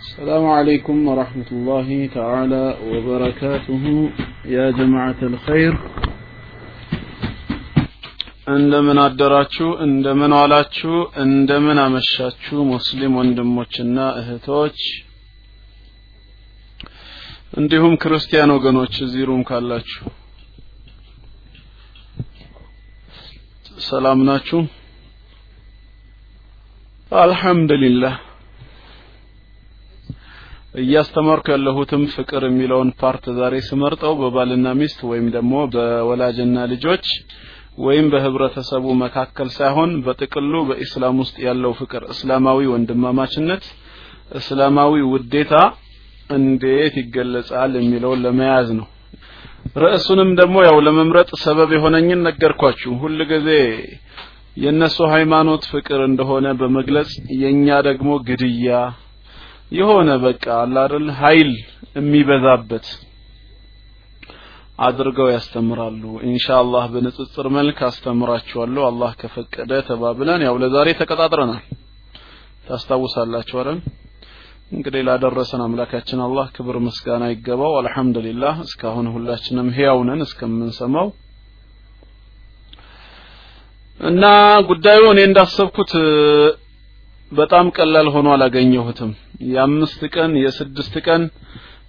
السلام عليكم ورحمة الله تعالى وبركاته. يا جماعة الخير. እንደምን አደራችሁ? እንደምን ዋላችሁ? እንደምን አመሻችሁ? ሙስሊም ወንድሞችና እህቶች እንዲሁም ክርስቲያን ወገኖች እዚህ ሩም ካላችሁ። ሰላም ናችሁ? አልሐምዱሊላህ። እያስተማርኩ ያለሁትም ፍቅር የሚለውን part ዛሬ ስመርጠው በባልና ሚስት ወይም ደግሞ በወላጅና ልጆች ወይም በህብረተሰቡ መካከል ሳይሆን በጥቅሉ በኢስላም ውስጥ ያለው ፍቅር እስላማዊ ወንድማማችነት እስላማዊ ውዴታ እንዴት ይገለጻል የሚለውን ለመያዝ ነው። ርዕሱንም ደግሞ ያው ለመምረጥ ሰበብ የሆነኝን ነገርኳችሁ። ሁል ጊዜ የነሱ ሃይማኖት ፍቅር እንደሆነ በመግለጽ የኛ ደግሞ ግድያ የሆነ በቃ አላደል ኃይል የሚበዛበት አድርገው ያስተምራሉ። ኢንሻአላህ በንጽጽር መልክ አስተምራችኋለሁ። አላህ ከፈቀደ ተባብለን ያው ለዛሬ ተቀጣጥረናል። ታስታውሳላችሁ አይደል? እንግዲህ ላደረሰን አምላካችን አላህ ክብር ምስጋና ይገባው። አልহামዱሊላህ እስካሁን ሁላችንም ህያው ነን እስከምንሰማው። እና ጉዳዩ እኔ እንዳሰብኩት በጣም ቀላል ሆኖ አላገኘሁትም። የአምስት ቀን የስድስት ቀን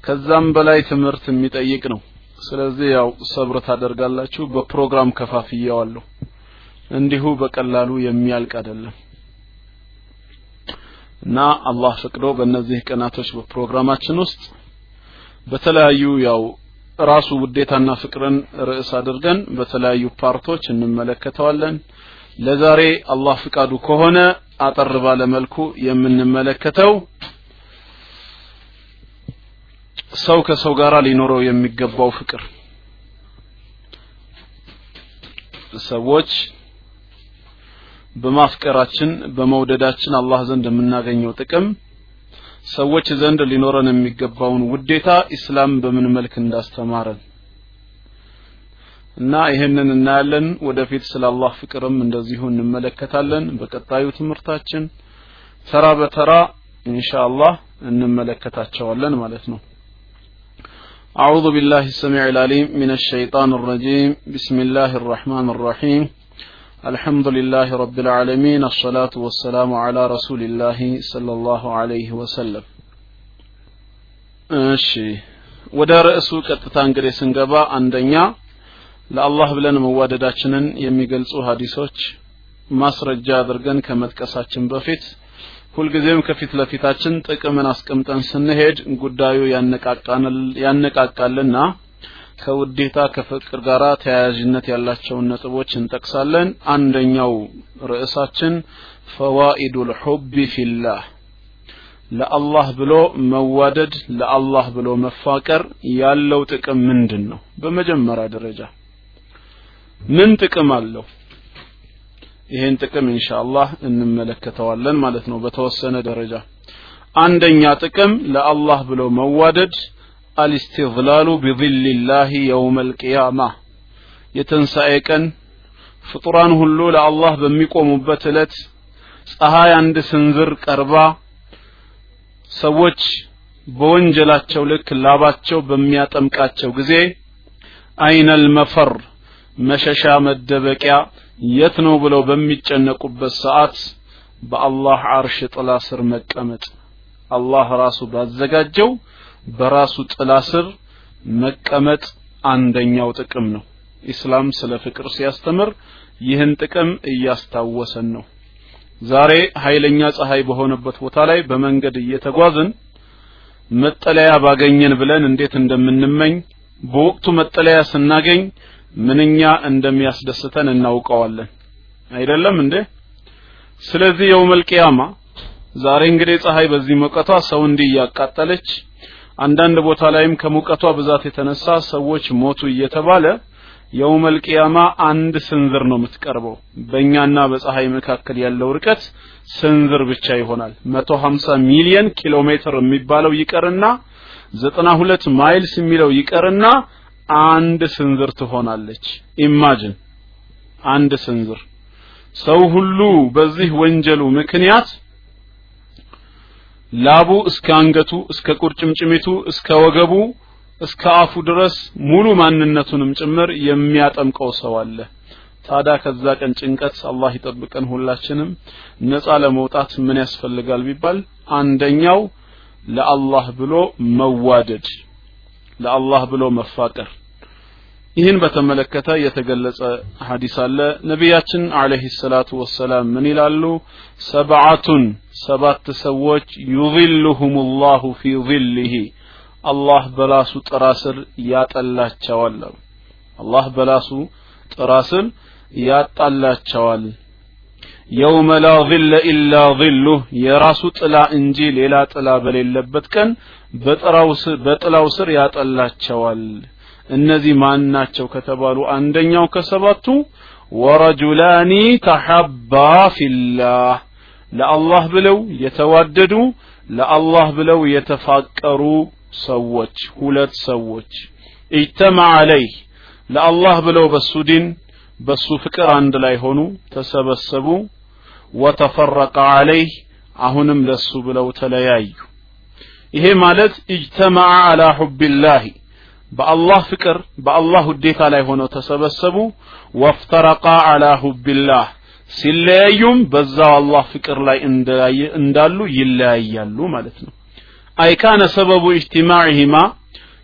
ከዛም በላይ ትምህርት የሚጠይቅ ነው። ስለዚህ ያው ሰብር ታደርጋላችሁ በፕሮግራም ከፋፍየዋለሁ። እንዲሁ በቀላሉ የሚያልቅ አይደለም። እና አላህ ፈቅዶ በእነዚህ ቀናቶች በፕሮግራማችን ውስጥ በተለያዩ ያው ራሱ ውዴታና ፍቅርን ርዕስ አድርገን በተለያዩ ፓርቶች እንመለከተዋለን። ለዛሬ አላህ ፍቃዱ ከሆነ አጠር ባለ መልኩ የምንመለከተው ሰው ከሰው ጋር ሊኖረው የሚገባው ፍቅር። ሰዎች በማፍቀራችን በመውደዳችን አላህ ዘንድ የምናገኘው ጥቅም ሰዎች ዘንድ ሊኖረን የሚገባውን ውዴታ ኢስላም በምን መልክ እንዳስተማረን እና ይህንን እናያለን ወደፊት ስለ አላህ ፍቅርም እንደዚሁ እንመለከታለን በቀጣዩ ትምህርታችን ተራ በተራ ኢንሻአላህ እንመለከታቸዋለን ማለት ነው أعوذ بالله السميع العليم من الشيطان الرجيم بسم الله الرحمن الرحيم الحمد لله رب العالمين الصلاة والسلام على رسول الله صلى الله عليه وسلم እሺ ወደ ርዕሱ ቀጥታ እንግዲህ ስንገባ አንደኛ ለአላህ ብለን መዋደዳችንን የሚገልጹ ሀዲሶች ማስረጃ አድርገን ከመጥቀሳችን በፊት ሁልጊዜም ከፊት ለፊታችን ጥቅምን አስቀምጠን ስንሄድ ጉዳዩ ያነቃቃልና ከውዴታ ከፍቅር ጋር ተያያዥነት ያላቸውን ነጥቦች እንጠቅሳለን። አንደኛው ርዕሳችን ፈዋኢዱል ሑቢ ፊላህ ለአላህ ብሎ መዋደድ ለአላህ ብሎ መፋቀር ያለው ጥቅም ምንድን ነው? በመጀመሪያ ደረጃ ምን ጥቅም አለው? ይሄን ጥቅም ኢንሻአላህ እንመለከተዋለን ማለት ነው በተወሰነ ደረጃ። አንደኛ ጥቅም ለአላህ ብሎ መዋደድ አልስትግላሉ ቢظልላህ የውም አልቅያማ የትንሣኤ ቀን ፍጡራን ሁሉ ለአላህ በሚቆሙበት ዕለት ፀሐይ አንድ ስንዝር ቀርባ ሰዎች በወንጀላቸው ልክ ላባቸው በሚያጠምቃቸው ጊዜ አይነል መፈር መሸሻ መደበቂያ የት ነው ብለው በሚጨነቁበት ሰዓት በአላህ አርሽ ጥላ ስር መቀመጥ። አላህ ራሱ ባዘጋጀው በራሱ ጥላ ስር መቀመጥ አንደኛው ጥቅም ነው። ኢስላም ስለ ፍቅር ሲያስተምር ይህን ጥቅም እያስታወሰን ነው። ዛሬ ኃይለኛ ፀሐይ በሆነበት ቦታ ላይ በመንገድ እየተጓዝን መጠለያ ባገኘን ብለን እንዴት እንደምንመኝ በወቅቱ መጠለያ ስናገኝ ምንኛ እንደሚያስደስተን እናውቀዋለን። አይደለም እንዴ? ስለዚህ የውመል ቂያማ ዛሬ እንግዲህ ፀሐይ በዚህ ሙቀቷ ሰው እንዲህ እያቃጠለች አንዳንድ ቦታ ላይም ከሙቀቷ ብዛት የተነሳ ሰዎች ሞቱ እየተባለ يوم القيامة አንድ ስንዝር ነው የምትቀርበው። በእኛና በፀሐይ መካከል ያለው ርቀት ስንዝር ብቻ ይሆናል። 150 ሚሊዮን ኪሎ ሜትር የሚባለው ይቀርና 92 miles የሚለው ይቀርና አንድ ስንዝር ትሆናለች። imagine አንድ ስንዝር። ሰው ሁሉ በዚህ ወንጀሉ ምክንያት ላቡ እስከ አንገቱ እስከ ቁርጭምጭሚቱ እስከ ወገቡ እስከ አፉ ድረስ ሙሉ ማንነቱንም ጭምር የሚያጠምቀው ሰው አለ። ታዲያ ከዛ ቀን ጭንቀት አላህ ይጠብቀን ሁላችንም። ነፃ ለመውጣት ምን ያስፈልጋል ቢባል አንደኛው ለአላህ ብሎ መዋደድ ለአላህ ብሎ መፋቀር ይህን በተመለከተ የተገለጸ ሐዲስ አለ። ነቢያችን አለይሂ ሰላቱ ወሰላም ምን ይላሉ? ሰብዓቱን ሰባት ሰዎች ዩዚልሁም ላሁ ፊ ዚልህ አላህ በራሱ ጥራ ስር ያጠላቸዋል አላህ በራሱ ጥራ ስር ያጣላቸዋል። የውመ ላ ظለ ኢላ ظሉህ የራሱ ጥላ እንጂ ሌላ ጥላ በሌለበት ቀን በጥላው ስር ያጠላቸዋል እነዚህ ማን ናቸው ከተባሉ አንደኛው ከሰባቱ ወረጁላኒ ተሐባ ፊላህ ለአላህ ብለው የተዋደዱ ለአላህ ብለው የተፋቀሩ ሰዎች ሁለት ሰዎች። ኢጅተማ አለይህ ለአላህ ብለው በሱ ዲን በሱ ፍቅር አንድ ላይ ሆኑ ተሰበሰቡ። ወተፈረቀ አለይህ አሁንም ለሱ ብለው ተለያዩ። ይሄ ማለት ኢጅተማዓ አላ ሑቢላህ በአላህ ፍቅር በአላህ ውዴታ ላይ ሆነው ተሰበሰቡ። ወፍተረቃ አላ ሑቢላህ ሲለያዩም በዛው አላህ ፍቅር ላይ እንዳሉ ይለያያሉ ማለት ነው። አይ ካነ ሰበቡ ኢጅቲማዕሂማ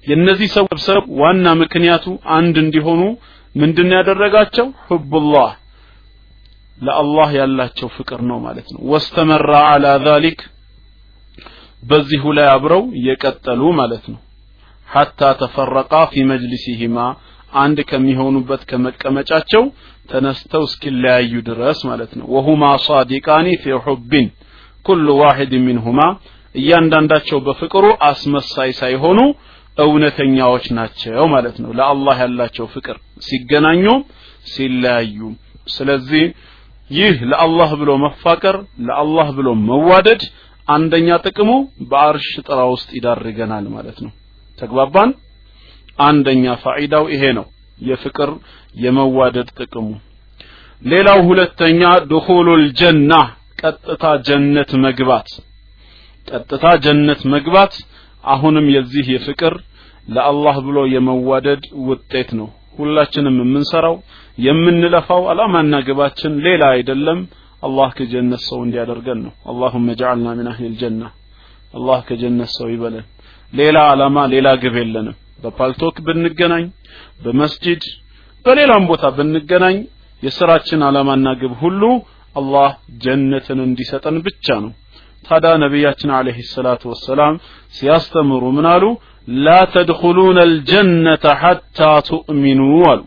የእነዚህ ሰበሰብ ዋና ምክንያቱ አንድ እንዲሆኑ ምንድን ያደረጋቸው? ሑቡላህ ለአላህ ያላቸው ፍቅር ነው ማለት ነው። ወስተመራ አላ ዛሊክ በዚሁ ላይ አብረው የቀጠሉ ማለት ነው ሐታ ተፈረቃ ፊ መጅሊሲሂማ አንድ ከሚሆኑበት ከመቀመጫቸው ተነስተው እስኪለያዩ ድረስ ማለት ነው። ወሁማ ሳዲቃኒ ፊ ሑቢን ኩሉ ዋሂድ ሚንሁማ እያንዳንዳቸው በፍቅሩ አስመሳይ ሳይሆኑ እውነተኛዎች ናቸው ማለት ነው። ለአላህ ያላቸው ፍቅር ሲገናኙ ሲለያዩ። ስለዚህ ይህ ለአላህ ብሎ መፋቀር ለአላህ ብሎ መዋደድ አንደኛ ጥቅሙ በአርሽ ጥራ ውስጥ ይዳርገናል ማለት ነው ተግባባን? አንደኛ ፋይዳው ይሄ ነው የፍቅር የመዋደድ ጥቅሙ። ሌላው ሁለተኛ ድኹሉል ጀና ቀጥታ ጀነት መግባት። ቀጥታ ጀነት መግባት አሁንም የዚህ የፍቅር ለአላህ ብሎ የመዋደድ ውጤት ነው። ሁላችንም የምንሰራው የምንለፋው አላማና ግባችን ሌላ አይደለም። አላህ ከጀነት ሰው እንዲያደርገን ነው። አላሁመ ጀዐልና ሚን አህሊል ጀና አላህ ከጀነት ሰው ይበለን ሌላ አላማ ሌላ ግብ የለንም። በፓልቶክ ብንገናኝ በመስጂድ በሌላም ቦታ ብንገናኝ የስራችን አላማና ግብ ሁሉ አላህ ጀነትን እንዲሰጠን ብቻ ነው። ታዲያ ነቢያችን አለይሂ ሰላቱ ወሰላም ሲያስተምሩ ምን አሉ? ላ ተድኹሉነ አልጀነተ ሐታ ቱእሚኑ አሉ።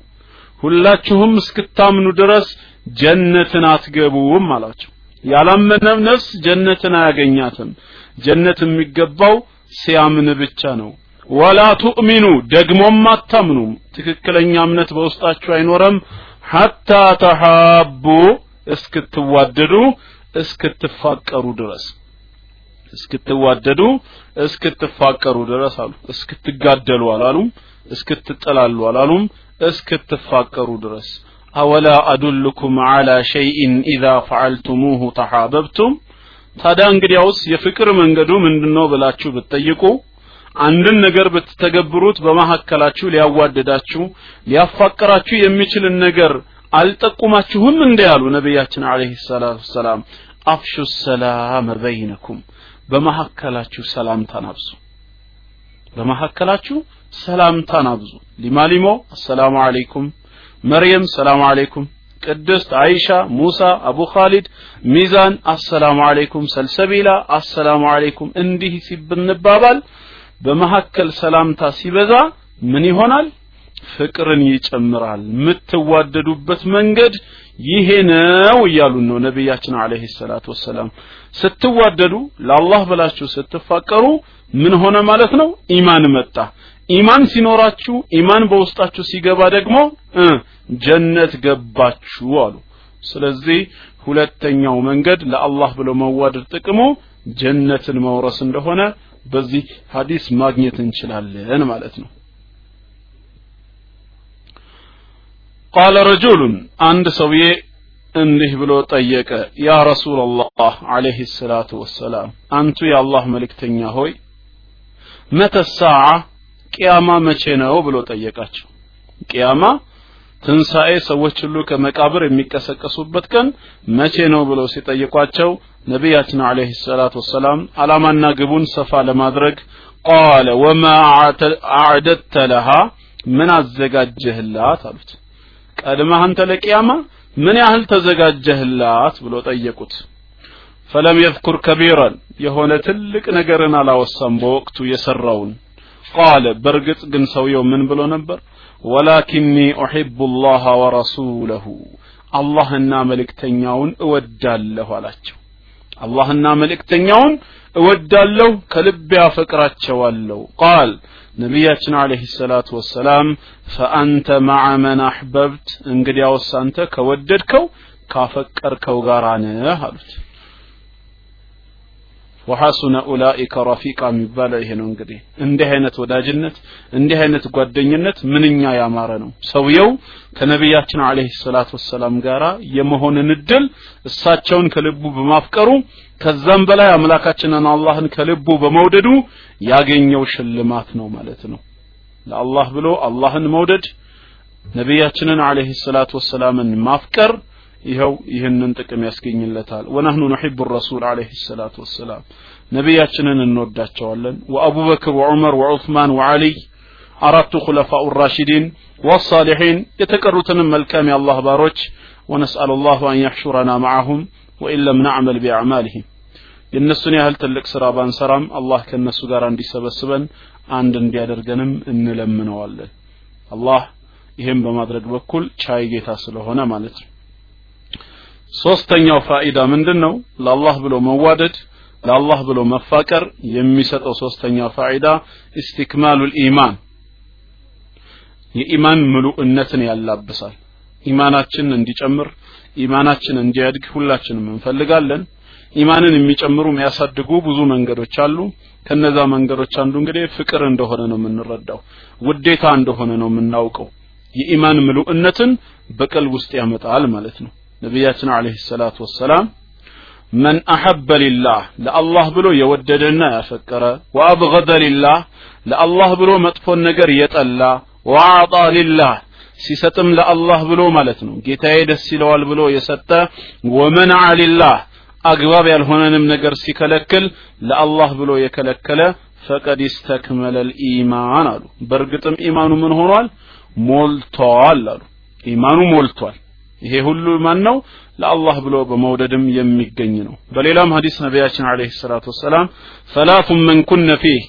ሁላችሁም እስክታምኑ ድረስ ጀነትን አትገቡም አላቸው። ያላመነም ነፍስ ጀነትን አያገኛትም። ጀነት የሚገባው ሲያምን ብቻ ነው። ወላ ቱእሚኑ ደግሞም አታምኑም። ትክክለኛ እምነት በውስጣችሁ አይኖረም ሐታ ተሐቡ እስክትዋደዱ እስክትፋቀሩ ድረስ። እስክትዋደዱ እስክትፋቀሩ ድረስ አሉ። እስክትጋደሉ አላሉም። እስክትጠላሉ አላሉም። እስክትፋቀሩ ድረስ። አወላ አዱልኩም አላ ሸይኢን ኢዛ ፈዓልቱሙሁ ተሓበብቱም ታዲያ እንግዲያውስ የፍቅር መንገዱ ምንድነው ብላችሁ ብትጠይቁ አንድን ነገር ብትተገብሩት በመካከላችሁ ሊያዋደዳችሁ ሊያፋቅራችሁ የሚችልን ነገር አልጠቁማችሁም እንደ ያሉ ነቢያችን አለይሂ ሰላቱ ሰላም አፍሹ ሰላም በይነኩም በመካከላችሁ ሰላምታን አብዙ። በመካከላችሁ ሰላምታን አብዙ። ሊማሊሞ አሰላሙ አለይኩም። መርየም ሰላም አለይኩም ቅድስት አይሻ ሙሳ አቡ ኻሊድ ሚዛን አሰላሙ አለይኩም ሰልሰቢላ አሰላሙ አለይኩም እንዲህ ሲብንባባል በመካከል ሰላምታ ሲበዛ ምን ይሆናል? ፍቅርን ይጨምራል። የምትዋደዱበት መንገድ ይሄ ነው እያሉን ነው ነቢያችን አለይሂ ሰላቱ ወሰላም። ስትዋደዱ ለአላህ ብላችሁ ስትፋቀሩ ምን ሆነ ማለት ነው? ኢማን መጣ። ኢማን ሲኖራችሁ ኢማን በውስጣችሁ ሲገባ ደግሞ ጀነት ገባችሁ አሉ። ስለዚህ ሁለተኛው መንገድ ለአላህ ብሎ መዋደድ ጥቅሙ ጀነትን መውረስ እንደሆነ በዚህ ሐዲስ ማግኘት እንችላለን ማለት ነው። ቃለ ረጁሉን አንድ ሰውዬ እንዲህ ብሎ ጠየቀ። ያ ረሱላላህ አለይሂ ሰላቱ ወሰላም አንቱ የአላህ መልእክተኛ ሆይ መተ ሰዓ ቅያማ መቼ ነው ብሎ ጠየቃቸው። ቅያማ ትንሣኤ ሰዎች ሁሉ ከመቃብር የሚቀሰቀሱበት ቀን መቼ ነው ብለው ሲጠይቋቸው ነቢያችን አለይሂ ሰላቱ ወሰላም አላማና ግቡን ሰፋ ለማድረግ ቃለ ወማ አዕደድተ ለሃ ምን አዘጋጀህላት አሉት። ቀድመህ አንተ ለቅያማ ምን ያህል ተዘጋጀህላት ብሎ ጠየቁት። ፈለም የذኩር ከቢራን የሆነ ትልቅ ነገርን አላወሳም በወቅቱ የሰራውን። ቃለ በእርግጥ ግን ሰውየው ምን ብሎ ነበር ወላኪኒ ኡሒቡ ላህ ወረሱለሁ አላህና መልእክተኛውን እወዳለሁ አላቸው። አላህና መልእክተኛውን እወዳለሁ ከልቤ አፈቅራቸዋለሁ። ቃል ነቢያችን አለህ ሰላቱ ወሰላም ፈአንተ ማዐ መን አሕበብት እንግዲያውስ አንተ ከወደድከው ካፈቀርከው ጋር ነህ አሉት ወሐሱነ ኡላኢከ ረፊቃ የሚባለው ይሄ ነው እንግዲህ። እንዲህ አይነት ወዳጅነት እንዲህ አይነት ጓደኝነት ምንኛ ያማረ ነው! ሰውየው ከነቢያችን አለህ ሰላት ወሰላም ጋር የመሆንን እድል እሳቸውን ከልቡ በማፍቀሩ ከዛም በላይ አምላካችንን አላህን ከልቡ በመውደዱ ያገኘው ሽልማት ነው ማለት ነው። ለአላህ ብሎ አላህን መውደድ ነቢያችንን አለህ ሰላት ወሰላምን ማፍቀር ይኸው ይህንን ጥቅም ያስገኝለታል። ወነህኑ ኑሒቡ ረሱል አለህ ሰላቱ ወሰላም። ነቢያችንን እንወዳቸዋለን። ወአቡበክር ወዑመር ወዑስማን ወዓሊይ አራቱ ኹለፋኡ ራሽዲን ወሳሊሒን የተቀሩትንም መልካም የአላህ ባሮች ወነስአል ላሁ አን ያሕሹረና ማዓሁም ወኢን ለም ናዕመል ቢአዕማልህም የእነሱን ያህል ትልቅ ስራ ባንሰራም አላህ ከእነሱ ጋር እንዲሰበስበን አንድ እንዲያደርገንም እንለምነዋለን። አላህ ይህም በማድረግ በኩል ቻይ ጌታ ስለሆነ ማለት ነው ሶስተኛው ፋኢዳ ምንድን ነው ለአላህ ብሎ መዋደድ ለአላህ ብሎ መፋቀር የሚሰጠው ሶስተኛው ፋኢዳ ኢስቲክማሉ ልኢማን የኢማን ምሉእነትን ያላብሳል። ኢማናችን እንዲጨምር ኢማናችን እንዲያድግ ሁላችንም እንፈልጋለን። ኢማንን የሚጨምሩ የሚያሳድጉ ብዙ መንገዶች አሉ። ከነዛ መንገዶች አንዱ እንግዲህ ፍቅር እንደሆነ ነው የምንረዳው ውዴታ እንደሆነ ነው የምናውቀው። የኢማን ምሉእነትን በቀልብ ውስጥ ያመጣል ማለት ነው ነቢያችን አለህ ሰላት ወሰላም መን አሐበ ሊላህ ለአላህ ብሎ የወደደና ያፈቀረ ወአብገደ ሊላህ ለአላህ ብሎ መጥፎን ነገር የጠላ ወአዕጣ ሊላህ ሲሰጥም ለአላህ ብሎ ማለት ነው። ጌታዬ ደስ ይለዋል ብሎ የሰጠ ወመንዓ ሊላህ አግባብ ያልሆነንም ነገር ሲከለክል ለአላህ ብሎ የከለከለ ፈቀድ ይስተክመለ ልኢማን አሉ። በእርግጥም ኢማኑ ምን ሆኗል? ሞልቷል አሉ። ኢማኑ ሞልቷል ይሄ ሁሉ ማን ነው ለአላህ ብሎ በመውደድም የሚገኝ ነው። በሌላም ሐዲስ ነቢያችን አለይሂ ሰላቱ ወሰላም ሰላቱን መን ኩነ ፊህ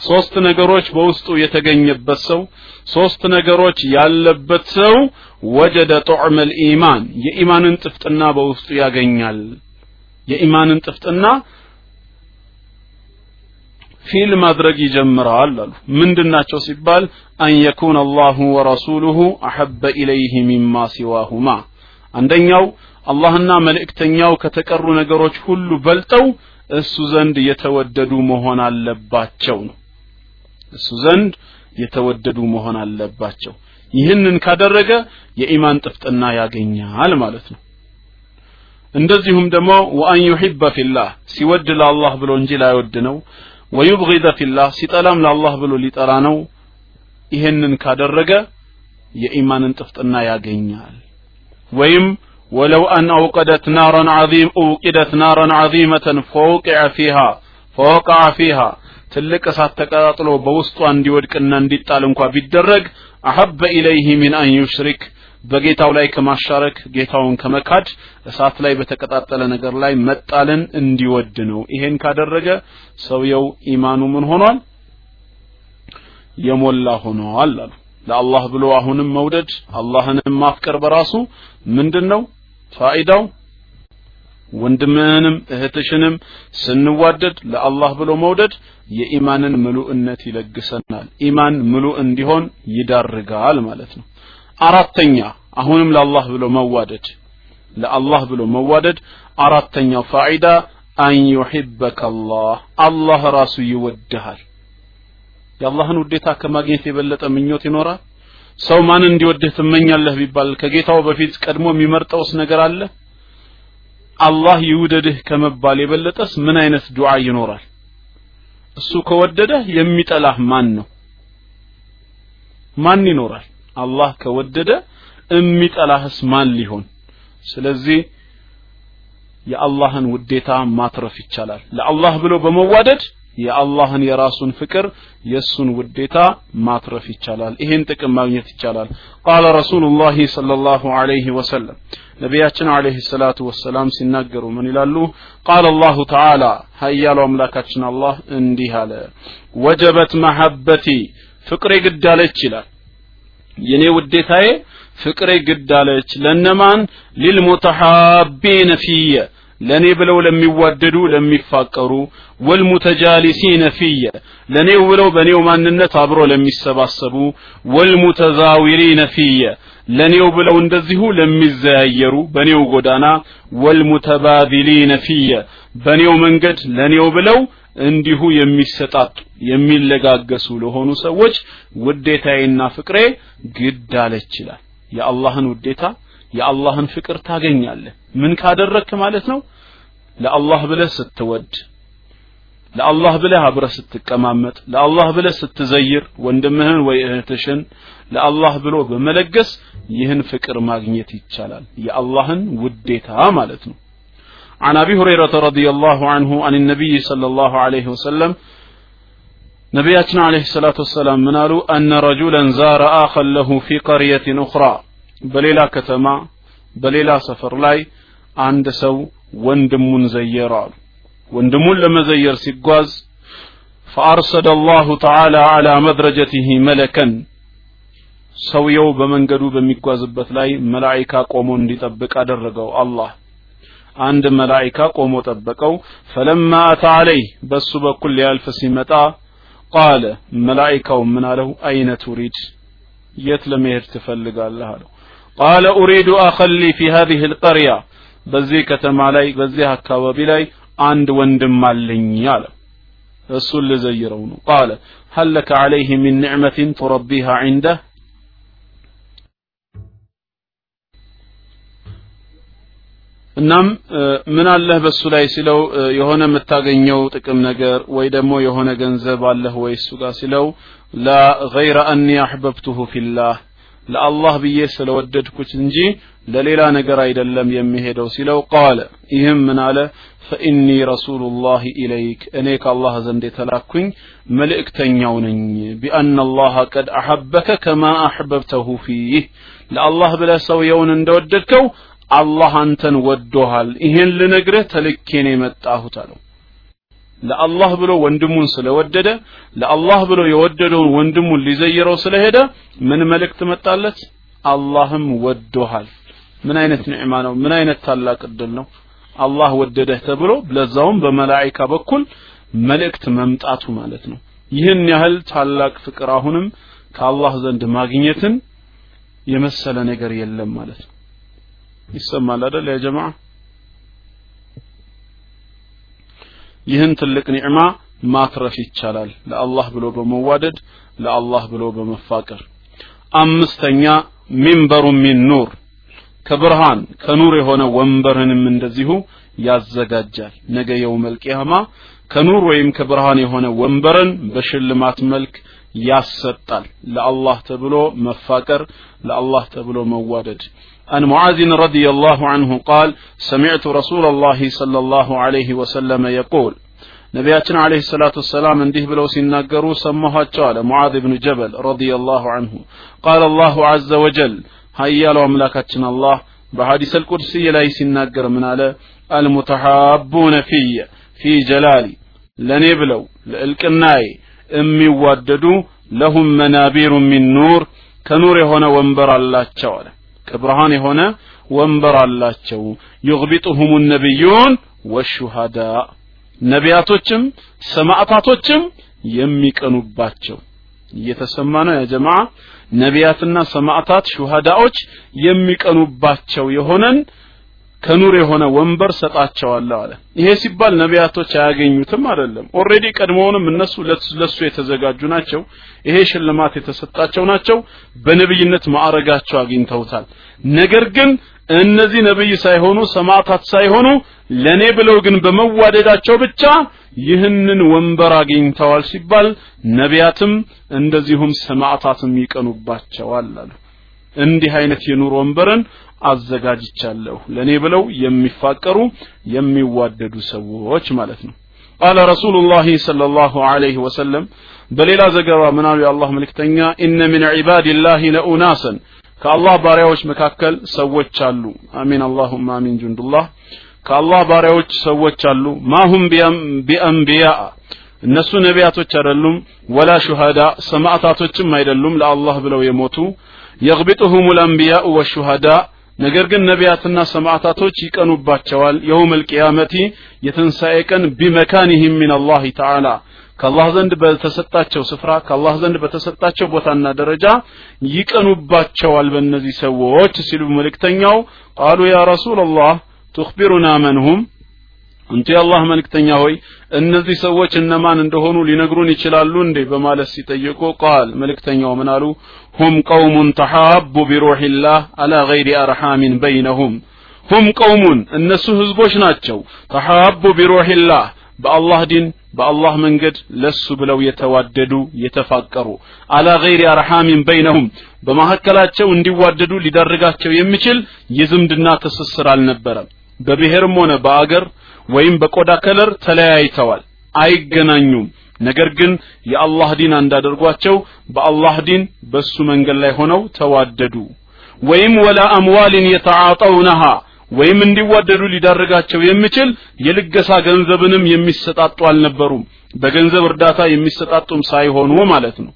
ሶስት ነገሮች በውስጡ የተገኘበት ሰው ሶስት ነገሮች ያለበት ሰው ወጀደ ጦዕመ ልኢማን የኢማንን ጥፍጥና በውስጡ ያገኛል። የኢማንን ጥፍጥና ፊል ማድረግ ይጀምራል አሉ። ምንድናቸው ሲባል አን የኩን አላሁ ወረሱሉሁ አሐበ ኢለይህ ሚማ ሲዋሁማ አንደኛው አላህና መልእክተኛው ከተቀሩ ነገሮች ሁሉ በልጠው እሱ ዘንድ የተወደዱ መሆን አለባቸው ነው። እሱ ዘንድ የተወደዱ መሆን አለባቸው። ይህንን ካደረገ የኢማን ጥፍጥና ያገኛል ማለት ነው። እንደዚሁም ደግሞ وأن يحب في الله ሲወድ ለአላህ ብሎ እንጂ ላይወድ ነው። ويبغض في الله ሲጠላም ለአላህ ብሎ ሊጠላ ነው። ይህንን ካደረገ የኢማንን ጥፍጥና ያገኛል ወይም ولو أن أوقدت نارا عظيم أوقدت نارا عظيمة فوقع فيها فوقع فيها ትልቅ እሳት ተቀጣጥሎ በውስጧ እንዲወድቅና እንዲጣል እንኳ ቢደረግ أحب إليه من أن يشرك በጌታው ላይ ከማሻረክ ጌታውን ከመካድ እሳት ላይ በተቀጣጠለ ነገር ላይ መጣልን እንዲወድ ነው። ይሄን ካደረገ ሰውየው ኢማኑ ምን ሆኗል? የሞላ ሆኗል አሉ። ለአላህ ብሎ አሁንም መውደድ አላህንም ማፍቀር በራሱ ምንድን ነው ፋይዳው? ወንድምህንም እህትሽንም ስንዋደድ ለአላህ ብሎ መውደድ የኢማንን ምሉእነት ይለግሰናል። ኢማን ምሉ እንዲሆን ይዳርጋል ማለት ነው። አራተኛ አሁንም ለአላህ ብሎ መዋደድ ለአላህ ብሎ መዋደድ አራተኛው ፋይዳ አን ዩሒበከ አላህ አላህ ራሱ ይወድሃል የአላህን ውዴታ ከማግኘት የበለጠ ምኞት ይኖራል? ሰው ማን እንዲወድህ ትመኛለህ ቢባል ከጌታው በፊት ቀድሞ የሚመርጠውስ ነገር አለ? አላህ ይውደድህ ከመባል የበለጠስ ምን አይነት ዱዓ ይኖራል? እሱ ከወደደህ የሚጠላህ ማን ነው? ማን ይኖራል? አላህ ከወደደ የሚጠላህስ ማን ሊሆን? ስለዚህ የአላህን ውዴታ ማትረፍ ይቻላል። ለአላህ ብሎ በመዋደድ የአላህን የራሱን ፍቅር የእሱን ውዴታ ማትረፍ ይቻላል። ይሄን ጥቅም ማግኘት ይቻላል። ቃለ ረሱሉላህ ሰለላሁ ዐለይሂ ወሰለም ነቢያችን ዐለይሂ ሰላቱ ወሰላም ሲናገሩ ምን ይላሉ? ቃለ አላሁ ተዓላ ሀያሉ አምላካችን አላህ እንዲህ አለ ወጀበት መሐበቲ ፍቅሬ ግድ አለች ይላል። የኔ ውዴታዬ ፍቅሬ ግድ አለች። ለነማን ሊልሙተሐቢነ ፊየ ለኔ ብለው ለሚዋደዱ ለሚፋቀሩ ወልሙተጃሊሲነ ፊየ ለኔው ብለው በኔው ማንነት አብሮ ለሚሰባሰቡ ወልሙተዛዊሪነ ፊየ ለኔው ብለው እንደዚሁ ለሚዘያየሩ በኔው ጎዳና ወልሙተባቢሊነ ፊየ በኔው መንገድ ለኔው ብለው እንዲሁ የሚሰጣጡ የሚለጋገሱ ለሆኑ ሰዎች ውዴታዬና ፍቅሬ ግድ አለች ይላል። የአላህን ውዴታ የአላህን ፍቅር ታገኛለህ ምን ካደረክ ማለት ነው ለአላህ ብለህ ስትወድ ለአላህ ብለህ አብረህ ስትቀማመጥ ለአላህ ብለህ ስትዘይር ወንድምህን ወይ እህትሽን ለአላህ ብሎ በመለገስ ይህን ፍቅር ማግኘት ይቻላል የአላህን ውዴታ ማለት ነው عن أبي هريرة رضي الله عنه عن النبي صلى الله عليه وسلم نبياتنا عليه الصلاة والسلام منالو أن رجلا زار آخا له في قرية أخرى بليلا كتما بليلا سفر لاي عند سو وندمون زيرال وندمون لما زير سيقواز فأرسل الله تعالى على مدرجته ملكا ሰውየው በመንገዱ በሚጓዝበት ላይ መላይካ ቆሞ እንዲጠብቅ አደረገው አላህ አንድ መላይካ ቆሞ ጠበቀው ፈለማ አታ አለይህ በሱ በኩል ሊያልፍ ሲመጣ ቃለ መላይካው ምን አለው አይነ ቱሪድ የት ለመሄድ ትፈልጋለህ አለው ቃለ ኡሪዱ አኸሊ ፊ ሀዚህ ልቀርያ በዚህ ከተማ ላይ በዚህ አካባቢ ላይ አንድ ወንድም አለኝ አለ እሱን ልዘይረው ነው ቃለ هل لك عليه من نعمة تربيها عنده እናም ምን አለህ በሱ ላይ ሲለው የሆነ የምታገኘው ጥቅም ነገር ወይ ደግሞ የሆነ ገንዘብ አለህ ወይ እሱ ጋር ሲለው ላ ገይረ አኒ አሕበብቱሁ ፊላህ ለአላህ ብዬ ስለወደድኩት እንጂ ለሌላ ነገር አይደለም የሚሄደው ሲለው قال። ይህም ምን አለ? فإني رسول الله إليك እኔ ከአላህ ዘንድ የተላኩኝ መልእክተኛው ነኝ። بأن الله قد أحبك كما أحببته فيه ለአላህ ብለህ ሰውየውን እንደወደድከው አላህ አንተን ወዶሃል። ይሄን ልነግርህ ተልኬን የመጣሁት አለው ለአላህ ብሎ ወንድሙን ስለወደደ ለአላህ ብሎ የወደደውን ወንድሙን ሊዘይረው ስለሄደ ምን መልእክት መጣለት? አላህም ወዶሃል። ምን አይነት ኒዕማ ነው? ምን አይነት ታላቅ እድል ነው? አላህ ወደደህ ተብሎ ለዛውም በመላይካ በኩል መልእክት መምጣቱ ማለት ነው። ይህን ያህል ታላቅ ፍቅር አሁንም ከአላህ ዘንድ ማግኘትን የመሰለ ነገር የለም ማለት ነው። ይሰማል አይደል ያ ጀማዓ ይህን ትልቅ ኒዕማ ማትረፍ ይቻላል። ለአላህ ብሎ በመዋደድ ለአላህ ብሎ በመፋቀር። አምስተኛ ሚንበሩ ሚን ኑር። ከብርሃን ከኑር የሆነ ወንበርንም እንደዚሁ ያዘጋጃል። ነገ የውመል ቂያማ ከኑር ወይም ከብርሃን የሆነ ወንበርን በሽልማት መልክ ያሰጣል። ለአላህ ተብሎ መፋቀር ለአላህ ተብሎ መዋደድ عن معاذ رضي الله عنه قال سمعت رسول الله صلى الله عليه وسلم يقول ነቢያችን አለህ ሰላቱ ወሰላም እንዲህ ብለው ሲናገሩ ሰማኋቸው አለ ሙዓዝ ብን ጀበል ረዲየላሁ አንሁ ቃል አላሁ ዐዘ ወጀል ሀያሉ አምላካችን አላህ በሐዲስ አልቁድስይ ላይ ሲናገር ምን አለ አልሙተሐቡነ ፊየ ፊ ጀላሊ ለእኔ ብለው ለእልቅናዬ የሚዋደዱ ለሁም መናቢሩ ሚን ኑር ከኑር የሆነ ወንበር አላቸው አለ ከብርሃን የሆነ ወንበር አላቸው። يغبطهم النبيون والشهداء ነቢያቶችም ሰማዕታቶችም የሚቀኑባቸው። እየተሰማ ነው يا جماعة። ነቢያትና ሰማዕታት ሹሃዳዎች የሚቀኑባቸው የሆነን ከ نور የሆነ ወንበር ሰጣቸዋለሁ አለ። ይሄ ሲባል ነቢያቶች አያገኙትም አይደለም። already ቀድሞውንም እነሱ ለሱ የተዘጋጁ ናቸው። ይሄ ሽልማት የተሰጣቸው ናቸው። በነብይነት ማዕረጋቸው አግኝተውታል። ነገር ግን እነዚህ ነብይ ሳይሆኑ ሰማዕታት ሳይሆኑ ለኔ ብለው ግን በመዋደዳቸው ብቻ ይህንን ወንበር አግኝተዋል ሲባል ነቢያትም እንደዚሁም ሰማዕታትም ይቀኑባቸዋል አሉ። እንዲህ አይነት የኑሮ ወንበርን አዘጋጅቻለሁ ለኔ ብለው የሚፋቀሩ የሚዋደዱ ሰዎች ማለት ነው። ቃለ ረሱሉላህ ሰለላሁ ዐለይሂ ወሰለም በሌላ ዘገባ ምናሉ የአላህ መልእክተኛ ኢነ ሚን ዒባዲላሂ ለኡናሰን ከአላህ ባሪያዎች መካከል ሰዎች አሉ። አሚን አላሁማ አሚን። ጁንዱላህ ከአላህ ባሪያዎች ሰዎች አሉ። ማሁም ቢአንቢያ እነሱ ነቢያቶች አይደሉም ወላ ሹሃዳ ሰማዕታቶችም አይደሉም። ለአላህ ብለው የሞቱ የግቢጡሁም ልአንቢያኡ ወሹሃዳ ነገር ግን ነቢያትና ሰማዕታቶች ይቀኑባቸዋል። የውም ልቅያመቲ የትንሣኤ ቀን ቢመካኒህም ምን አላህ ተዓላ። ከአላህ ዘንድ በተሰጣቸው ስፍራ ከአላህ ዘንድ በተሰጣቸው ቦታና ደረጃ ይቀኑባቸዋል በእነዚህ ሰዎች ሲሉ መልእክተኛው ቃሉ ያ ረሱላላህ ቱኽቢሩና መንሁም እንቱ የአላህ መልእክተኛ ሆይ እነዚህ ሰዎች እነማን እንደሆኑ ሊነግሩን ይችላሉ እንዴ? በማለት ሲጠይቁ ቃል መልእክተኛው ምን አሉ? ሁም ቀውሙን ተሓቡ ቢሩሒላህ አላ ገይሪ አርሓሚን በይነሁም። ሁም ቀውሙን እነሱ ህዝቦች ናቸው። تحابوا بروح الله በአላህ ዲን በአላህ መንገድ ለሱ ብለው የተዋደዱ የተፋቀሩ على غير أرحام بينهم። በመካከላቸው እንዲዋደዱ ሊዳርጋቸው የሚችል የዝምድና ትስስር አልነበረም በብሔርም ሆነ በአገር ወይም በቆዳ color ተለያይተዋል አይገናኙም። ነገር ግን የአላህ ዲን እንዳደርጓቸው በአላህ ዲን በሱ መንገድ ላይ ሆነው ተዋደዱ። ወይም ولا أموال يتعاطونها ወይም እንዲዋደዱ ሊዳርጋቸው የሚችል የልገሳ ገንዘብንም የሚሰጣጡ አልነበሩም። በገንዘብ እርዳታ የሚሰጣጡም ሳይሆኑ ማለት ነው።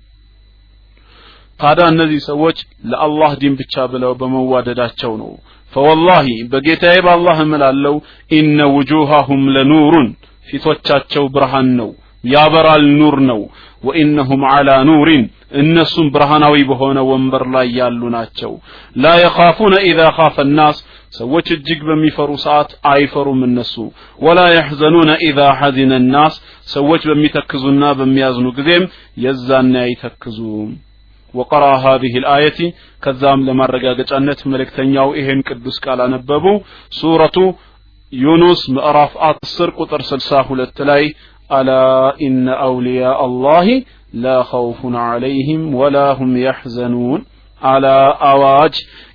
ታዲያ እነዚህ ሰዎች ለአላህ ዲን ብቻ ብለው በመዋደዳቸው ነው ፈወላሂ በጌታዬ በአላህ እምላለሁ ኢነ ውጁሃሁም ለኑሩን ፊቶቻቸው ብርሃን ነው ያበራል ኑር ነው ወኢነሁም ዓላ ኑሪን እነሱም ብርሃናዊ በሆነ ወንበር ላይ ያሉ ናቸው። ላ የኻፉነ ኢዛ ኻፈ ናስ ሰዎች እጅግ በሚፈሩ ሰዓት አይፈሩም እነሱ። ወላ የሕዘኑነ ኢዛ ሐዚነ ናስ ሰዎች በሚተክዙና በሚያዝኑ ጊዜም የዛኔ አይተክዙም وقرأ هذه الآية كذام لما رجاجة ملكتنياو إهن قدس قال نببو سورة يونس مأراف أتصر قطر سلساه للتلاي ألا إن أولياء الله لا خوف عليهم ولا هم يحزنون على أواج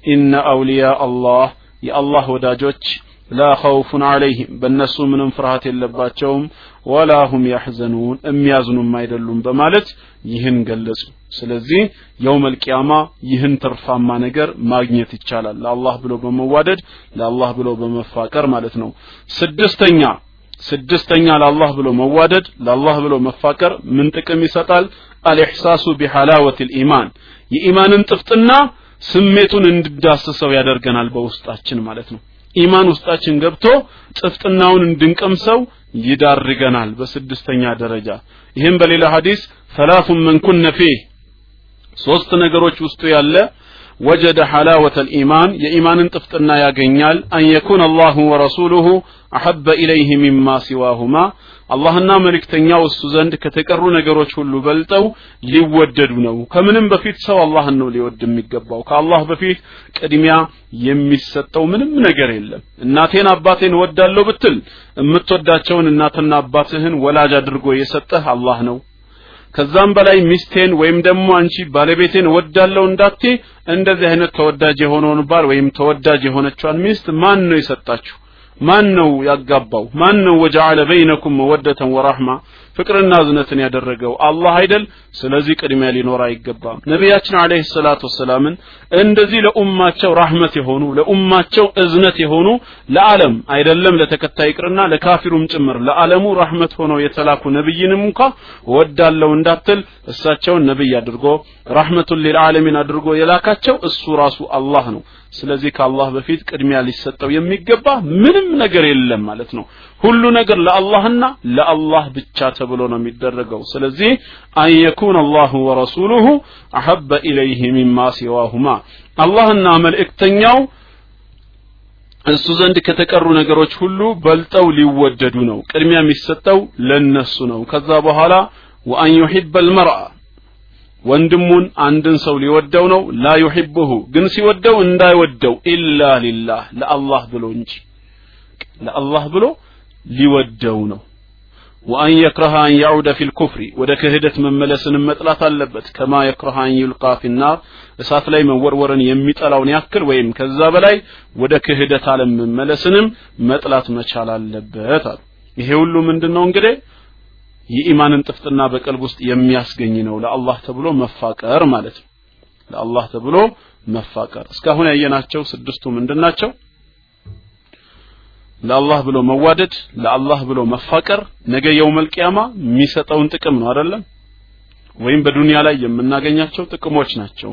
إن أولياء الله يا الله وداجوج لا خوف عليهم በእነሱ ምንም ፍርሃት የለባቸውም ወላ ሁም ያሕዘኑን የሚያዝኑም አይደሉም በማለት ይህን ገለጹ። ስለዚህ የውም አልቂያማ ይህን ትርፋማ ነገር ማግኘት ይቻላል። ለአላህ ብሎ በመዋደድ ለአላህ ብሎ በመፋቀር ማለት ነው። ስድስተኛ ስድስተኛ ለአላህ ብሎ መዋደድ ለአላህ ብሎ መፋቀር ምን ጥቅም ይሰጣል? አልኢሕሳሱ ቢሐላወት ልኢማን የኢማንን ጥፍጥና ስሜቱን እንድዳስሰው ያደርገናል በውስጣችን ማለት ነው ኢማን ውስጣችን ገብቶ ጥፍጥናውን እንድንቀምሰው ይዳርገናል በስድስተኛ ደረጃ። ይህም በሌላ ሐዲስ ሰላቱን መን ሶስት ነገሮች ውስጡ ያለ ወጀደ ሐላወተ ልኢማን የኢማንን ጥፍጥና ያገኛል። አን የኩን አላሁ ወረሱሉሁ አሐበ ኢለይህ ሚማ ሲዋሁማ። አላህና መልእክተኛው እሱ ዘንድ ከተቀሩ ነገሮች ሁሉ በልጠው ሊወደዱ ነው። ከምንም በፊት ሰው አላህን ነው ሊወድ የሚገባው። ከአላህ በፊት ቅድሚያ የሚሰጠው ምንም ነገር የለም። እናቴን አባቴን ወዳለሁ ብትል የምትወዳቸውን እናትና አባትህን ወላጅ አድርጎ የሰጠህ አላህ ነው ከዛም በላይ ሚስቴን ወይም ደግሞ አንቺ ባለቤቴን ወዳለው እንዳቴ እንደዚህ አይነት ተወዳጅ የሆነውን ባል ወይም ተወዳጅ የሆነችዋን ሚስት ማን ነው የሰጣችሁ? ማን ነው ያጋባው? ማን ነው ወጀዐለ በይነኩም መወደተን ወራህማ ፍቅርና እዝነትን ያደረገው አላህ አይደል? ስለዚህ ቅድሚያ ሊኖር አይገባም። ነቢያችን አለይሂ ሰላቱ ወሰላምን እንደዚህ ለኡማቸው ራህመት የሆኑ ለኡማቸው እዝነት የሆኑ ለዓለም አይደለም ለተከታይ ይቅርና ለካፊሩም ጭምር ለዓለሙ ራህመት ሆነው የተላኩ ነብይንም እንኳ ወዳለው እንዳትል እሳቸውን ነብይ አድርጎ ራህመቱን ሊልዓለሚን አድርጎ የላካቸው እሱ ራሱ አላህ ነው። ስለዚህ ከአላህ በፊት ቅድሚያ ሊሰጠው የሚገባ ምንም ነገር የለም ማለት ነው። ሁሉ ነገር ለአላህና ለአላህ ብቻ ተብሎ ነው የሚደረገው። ስለዚህ አን የኩን አላሁ ወረሱሉሁ አሐበ ኢለይህ ሚማ ሲዋሁማ። አላህና መልእክተኛው እሱ ዘንድ ከተቀሩ ነገሮች ሁሉ በልጠው ሊወደዱ ነው። ቅድሚያ የሚሰጠው ለነሱ ነው። ከዛ በኋላ ወአን ዩሒበ አልመርአ ወንድሙን አንድን ሰው ሊወደው ነው ላ ዩሂቡሁ ግን ሲወደው እንዳይወደው ኢላ ሊላህ ለአላህ ብሎ እንጂ ለአላህ ብሎ ሊወደው ነው። ወአን የክረሃ አን ያዑደ ፊ ወደ ክህደት መመለስንም መጥላት አለበት። ከማ የክረሃ አን ዩልቃ ፊናር እሳት ላይ መወርወርን የሚጠላውን ያክል ወይም ከዛ በላይ ወደ ክህደት አለም መመለስንም መጥላት መቻል አለበት አሉ። ይሄ ሁሉ ምንድን ነው እንግዲህ የኢማንን ጥፍጥና በቀልብ ውስጥ የሚያስገኝ ነው። ለአላህ ተብሎ መፋቀር ማለት ነው። ለአላህ ተብሎ መፋቀር። እስካሁን ያየናቸው ስድስቱ ምንድን ናቸው? ለአላህ ብሎ መዋደድ ለአላህ ብሎ መፋቀር። ነገ يوم القيامة የሚሰጠውን ጥቅም ነው አይደለም? ወይም በዱንያ ላይ የምናገኛቸው ጥቅሞች ናቸው።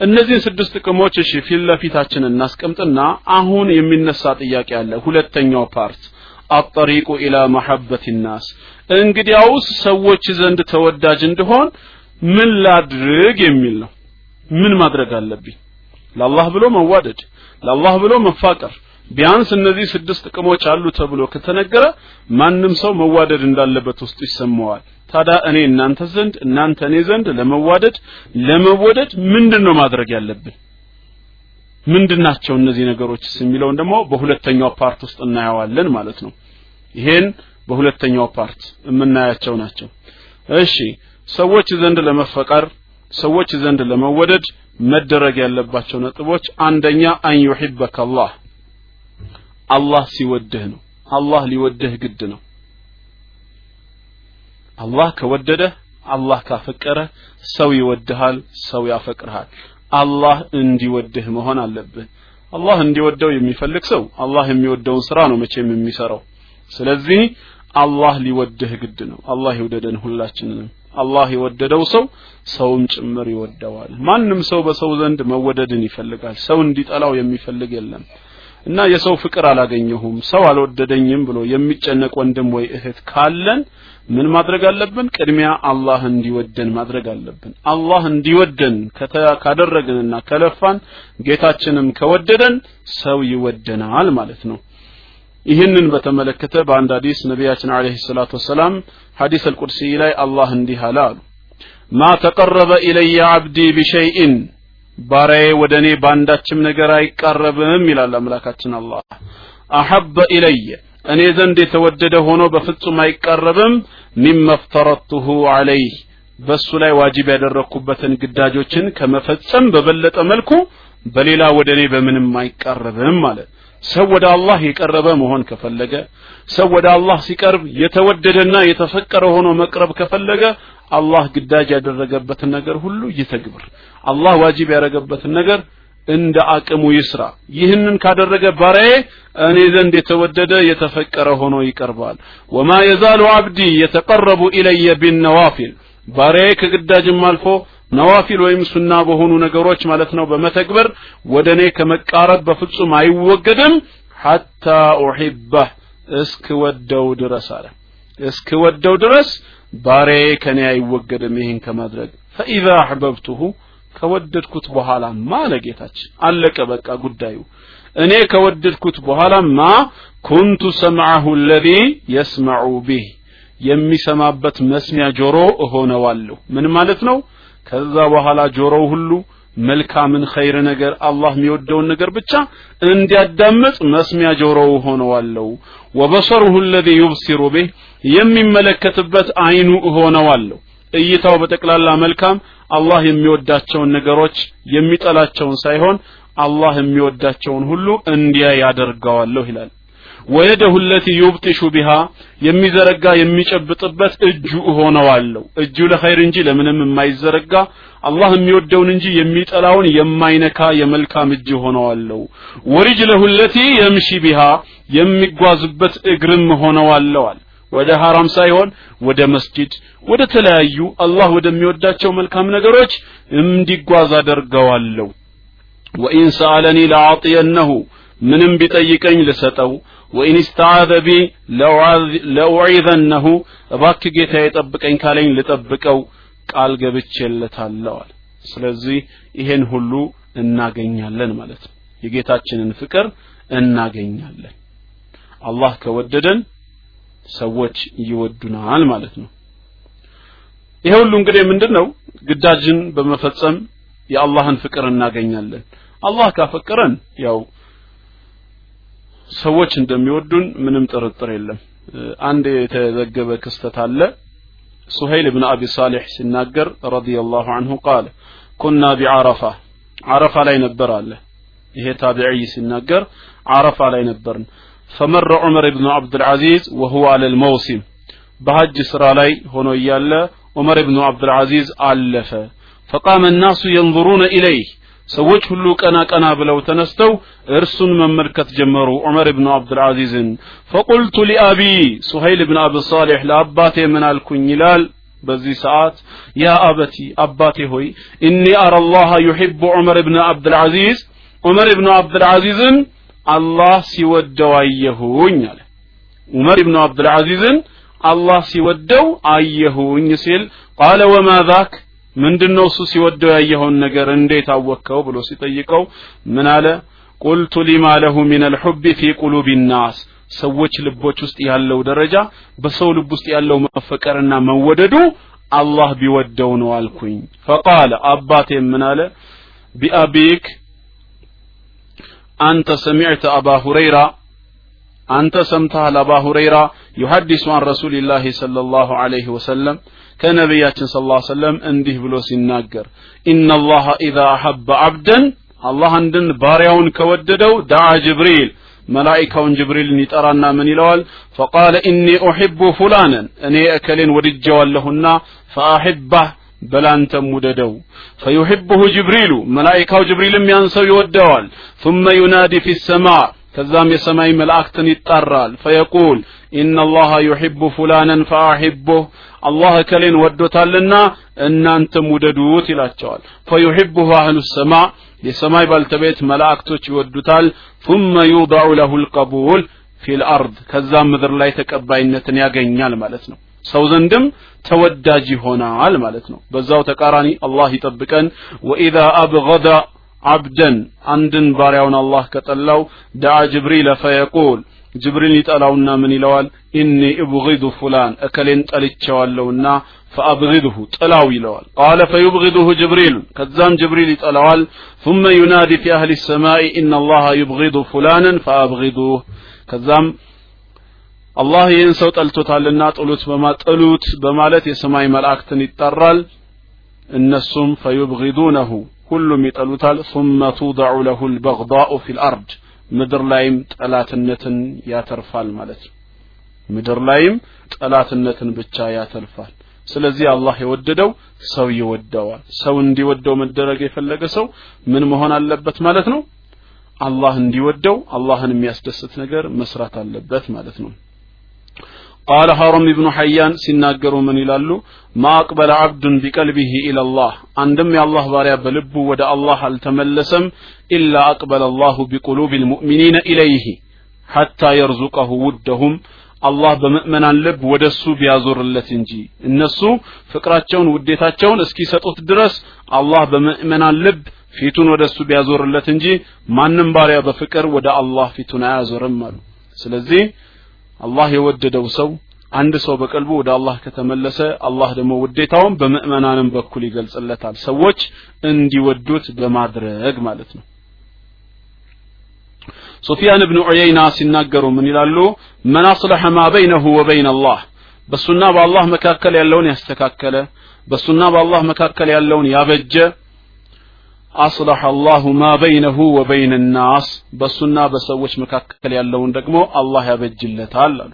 እነዚህን ስድስት ጥቅሞች እሺ ፊት ለፊታችን እናስቀምጥና አሁን የሚነሳ ጥያቄ አለ። ሁለተኛው part አጠሪቁ ኢላ መሐበት ናስ። እንግዲያውስ ሰዎች ዘንድ ተወዳጅ እንድሆን ምን ላድርግ የሚል ነው። ምን ማድረግ አለብኝ? ለአላህ ብሎ መዋደድ ለአላህ ብሎ መፋቀር። ቢያንስ እነዚህ ስድስት ጥቅሞች አሉ ተብሎ ከተነገረ ማንም ሰው መዋደድ እንዳለበት ውስጡ ይሰማዋል። ታዲያ እኔ እናንተ ዘንድ እናንተ እኔ ዘንድ ለመዋደድ ለመወደድ ምንድን ነው ማድረግ ያለብን? ምንድናቸው እነዚህ ነገሮች የሚለውን ደግሞ በሁለተኛው part ውስጥ እናየዋለን ማለት ነው ይሄን በሁለተኛው part የምናያቸው ናቸው። እሺ ሰዎች ዘንድ ለመፈቀር ሰዎች ዘንድ ለመወደድ መደረግ ያለባቸው ነጥቦች አንደኛ أن يحبك الله። አላህ ሲወድህ ነው። አላህ ሊወድህ ግድ ነው። አላህ ከወደደህ አላህ ካፈቀረ ሰው ይወድሃል ሰው ያፈቅርሃል። አላህ እንዲወድህ መሆን አለብህ። አላህ እንዲወደው የሚፈልግ ሰው አላህ የሚወደውን ስራ ነው መቼም የሚሰራው ስለዚህ አላህ ሊወድህ ግድ ነው። አላህ ይውደደን ሁላችንንም። አላህ የወደደው ሰው ሰውም ጭምር ይወደዋል። ማንም ሰው በሰው ዘንድ መወደድን ይፈልጋል። ሰው እንዲጠላው የሚፈልግ የለም። እና የሰው ፍቅር አላገኘሁም ሰው አልወደደኝም ብሎ የሚጨነቅ ወንድም ወይ እህት ካለን ምን ማድረግ አለብን? ቅድሚያ አላህ እንዲወደን ማድረግ አለብን። አላህ እንዲወደን ካደረግንና ከለፋን ጌታችንም ከወደደን ሰው ይወደናል ማለት ነው ይህንን በተመለከተ በአንድ ሐዲስ ነቢያችን አለይሂ ሰላቱ ወሰላም ሐዲስ አልቁድሲ ላይ አላህ እንዲህ አለ አሉ። ማ ተቀረበ ኢለየ አብዲ ቢሸይኢን ባሪያዬ ወደ እኔ በአንዳችም ነገር አይቃረብም ይላል አምላካችን አላህ። አሐበ ኢለየ እኔ ዘንድ የተወደደ ሆኖ በፍጹም አይቃረብም ሚመ አለይህ በሱ ላይ ዋጅብ ያደረግኩበትን ግዳጆችን ከመፈጸም በበለጠ መልኩ በሌላ ወደ እኔ በምንም አይቃረብም ማለት ሰው ወደ አላህ የቀረበ መሆን ከፈለገ ሰው ወደ አላህ ሲቀርብ የተወደደና የተፈቀረ ሆኖ መቅረብ ከፈለገ አላህ ግዳጅ ያደረገበትን ነገር ሁሉ ይተግብር። አላህ ዋጅብ ያደረገበትን ነገር እንደ አቅሙ ይስራ። ይህንን ካደረገ ባሪያዬ እኔ ዘንድ የተወደደ የተፈቀረ ሆኖ ይቀርባል። ወማ የዛሉ አብዲ የተቀረቡ ኢለየ ቢነዋፊል ባሪያዬ ከግዳጅም አልፎ ነዋፊል ወይም ሱና በሆኑ ነገሮች ማለት ነው በመተግበር ወደ እኔ ከመቃረብ በፍጹም አይወገድም። ሐታ ኡሒባህ እስክወደው ድረስ አለ። እስክወደው ድረስ ባሪያዬ ከኔ አይወገድም ይህን ከማድረግ። ፈኢዛ አሕበብቱሁ ከወደድኩት በኋላ ማ ለጌታችን አለቀ በቃ ጉዳዩ። እኔ ከወደድኩት በኋላማ ኩንቱ ሰምዐሁ አለዚ የስመዑ ቢህ የሚሰማበት መስሚያ ጆሮ እሆነዋለሁ። ምን ማለት ነው? ከዛ በኋላ ጆሮው ሁሉ መልካምን ኸይር ነገር አላህ የሚወደውን ነገር ብቻ እንዲያዳምጥ መስሚያ ጆሮው ሆነዋለሁ ወበሰሩሁ አለዚ ዩብሲሩ ቢህ የሚመለከትበት አይኑ እሆነዋለሁ። እይታው በጠቅላላ መልካም አላህ የሚወዳቸውን ነገሮች የሚጠላቸውን ሳይሆን አላህ የሚወዳቸውን ሁሉ እንዲያ ያደርገዋለሁ ይላል ወየደሁ ለቲ ዩብጢሹ ቢሃ የሚዘረጋ የሚጨብጥበት እጁ እሆነዋለሁ። እጁ ለኸይር እንጂ ለምንም የማይዘረጋ አላህ የሚወደውን እንጂ የሚጠላውን የማይነካ የመልካም እጅ ሆነዋለሁ ወሪጅለሁ ለቲ የምሺ ቢሃ የሚጓዝበት እግርም ሆነዋለሁ ወደ ሐራም ሳይሆን ወደ መስጂድ ወደ ተለያዩ አላህ ወደሚወዳቸው መልካም ነገሮች እንዲጓዝ አደርገዋለሁ። وإن سألني لأعطينه ምንም ቢጠይቀኝ ልሰጠው وإن استعاذ بي لأعيذنه እባክ ጌታ የጠብቀኝ ካለኝ ልጠብቀው ቃል ገብቼለታለዋል ስለዚህ ይሄን ሁሉ እናገኛለን ማለት ነው። የጌታችንን ፍቅር እናገኛለን። አላህ ከወደደን ሰዎች ይወዱናል ማለት ነው። ይሄ ሁሉ እንግዲህ ምንድን ነው ግዳጅን በመፈጸም የአላህን ፍቅር እናገኛለን። አላህ ካፈቀረን ያው ሰዎች እንደሚወዱን ምንም ጥርጥር የለም አንድ የተዘገበ ክስተት አለ ሱሀይል ብን አቢ ሳሌሕ ሲናገር ረዲየላሁ አንሁ ቃል ኩና ቢዓረፋ አረፋ ላይ ነበር አለ ይሄ ታቢዒ ሲናገር አረፋ ላይ ነበርን ፈመረ ዑመር ብኑ ዓብድልዓዚዝ ወሁወ አለ ልመውሲም በሐጅ ስራ ላይ ሆኖ እያለ ዑመር ብኑ ዓብድልዓዚዝ አለፈ ፈቃመ الناس ينظرون إليه ሰዎች ሁሉ ቀና ቀና ብለው ተነስተው እርሱን መመልከት ጀመሩ። ዑመር ብኑ ዓብድልዓዚዝን ፈቁልቱ ሊአቢ ሱሀይል ብን አብ ሳሌሕ ለአባቴ ምን አልኩኝ ይላል። በዚህ ሰዓት ያ አበቲ አባቴ ሆይ እኒ አረ ላህ ዩሕቡ ዑመር ብን ዓብድልዓዚዝ ዑመር ብኑ ዓብድልዓዚዝን አላህ ሲወደው አየሁኝ አለ። ዑመር ብኑ ዓብድልዓዚዝን አላህ ሲወደው አየሁኝ ሲል ቃለ ወማ ዛክ ምንድነው እሱ ሲወደው ያየኸውን ነገር እንዴት አወቅከው ብሎ ሲጠይቀው ምን አለ? قلت لما له من الحب في قلوب الناس። ሰዎች ልቦች ውስጥ ያለው ደረጃ በሰው ልብ ውስጥ ያለው መፈቀርና መወደዱ አላህ ቢወደው ነው አልኩኝ። فقال አባቴ ምን አለ? بأبيك أنت سمعت أبا هريرة አንተ ሰምተሃል አባ ሁረይራ يحدث عن رسول الله صلى الله عليه وسلم ከነቢያችን ስ ላ ሰለም እንዲህ ብሎ ሲናገር ኢነላሃ ኢዛ አሐበ አብደን አላህ አንድን ባሪያውን ከወደደው ዳዓ ጅብሪል መላኢካውን ጅብሪልን ይጠራና ምን ይለዋል ፈቃለ ኢኒ ኡሕቡ ፉላንን እኔ እከሌን ወድጀዋለሁና ፈአሕባህ በላንተም ውደደው ፈዩሕብሁ ጅብሪሉ መላኢካው ጅብሪልም ያን ሰው ይወደዋል ثم ينادي في السماء ከዛም የሰማይ መላእክትን ይጣራል فيقول إن الله يحب فلانا فأحبوه አላህ እከሌን ወዶታልና እናንተም ውደዱት ይላቸዋል። ፈዩሒቡሁ አህሉ ሰማ የሰማይ ባልተቤት መላእክቶች ይወዱታል። ثመ ዩضዑ ለሁ ልቀቡል ፊ ልአርድ ከዛም ምድር ላይ ተቀባይነትን ያገኛል ማለት ነው። ሰው ዘንድም ተወዳጅ ይሆናል ማለት ነው። በዛው ተቃራኒ አላህ ይጠብቀን። ወኢዛ አብገደ عبدا عندن باريون الله كتلو دعا جبريل فيقول جبريل يتألونا من الوال إني أبغض فلان أكلين تلتشوالونا فأبغضه تلاوي لوال قال فيبغضه جبريل كذام جبريل يتألوال ثم ينادي في أهل السماء إن الله يبغض فلانا فأبغضه كذام الله ينسو تلتو تعلنا تقلوت بما تقلوت بما لتي سماي ملاك تنترال النسوم فيبغضونه. ሁሉም ይጠሉታል ثم توضع له البغضاء في الأرض ምድር ላይም ጠላትነትን ያተርፋል ማለት ነው ምድር ላይም ጠላትነትን ብቻ ያተርፋል ስለዚህ አላህ የወደደው ሰው ይወደዋል ሰው እንዲወደው መደረግ የፈለገ ሰው ምን መሆን አለበት ማለት ነው አላህ እንዲወደው አላህን የሚያስደስት ነገር መስራት አለበት ማለት ነው ቃለ ሐሮም ኢብኑ ሐያን ሲናገሩ ምን ይላሉ? ማ አቅበለ አብዱን ቢቀልቢሂ ኢለላህ አንድም የአላህ ባሪያ በልቡ ወደ አላህ አልተመለሰም ኢላ አቅበለ አላሁ ቢቁሉብ ልሙእሚኒነ ኢለይህ ሐታ የርዙቀሁ ውደሁም አላህ በምእመናን ልብ ወደ እሱ ቢያዞርለት እንጂ እነሱ ፍቅራቸውን ውዴታቸውን እስኪሰጡት ድረስ አላህ በምእመናን ልብ ፊቱን ወደ እሱ ቢያዞርለት እንጂ ማንም ባሪያ በፍቅር ወደ አላህ ፊቱን አያዞርም አሉ ስለዚህ አላህ የወደደው ሰው አንድ ሰው በቀልቡ ወደ አላህ ከተመለሰ አላህ ደግሞ ውዴታውን በምእመናንም በኩል ይገልጽለታል። ሰዎች እንዲወዱት በማድረግ ማለት ነው። ሱፊያን ብን ዑየይና ሲናገሩ ምን ይላሉ? መን አስለሐ ማ በይነሁ ወበይን አላህ በሱና በአላህ መካከል ያለውን ያስተካከለ በሱና በአላህ መካከል ያለውን ያበጀ አስለሐ አላሁ ማ በይነሁ ወበይን ናስ በሱና በሰዎች መካከል ያለውን ደግሞ አላህ ያበጅለታል አሉ።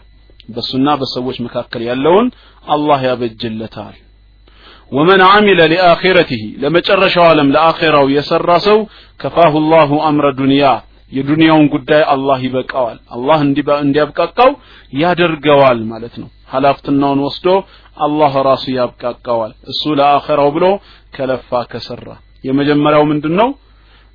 በሱና በሰዎች መካከል ያለውን አላህ ያበጅለታል። ወመን አሚለ ሊአኺረቲሂ ለመጨረሻው ዓለም ለአኺራው የሰራ ሰው ከፋሁ ላሁ አምረ ዱንያ የዱንያውን ጉዳይ አላህ ይበቃዋል። አላህ እንዲያብቃቃው ያደርገዋል ማለት ነው። ሀላፍትናውን ወስዶ አላህ ራሱ ያብቃቃዋል። እሱ ለአኺራው ብሎ ከለፋ ከሰራ የመጀመሪያው ምንድን ነው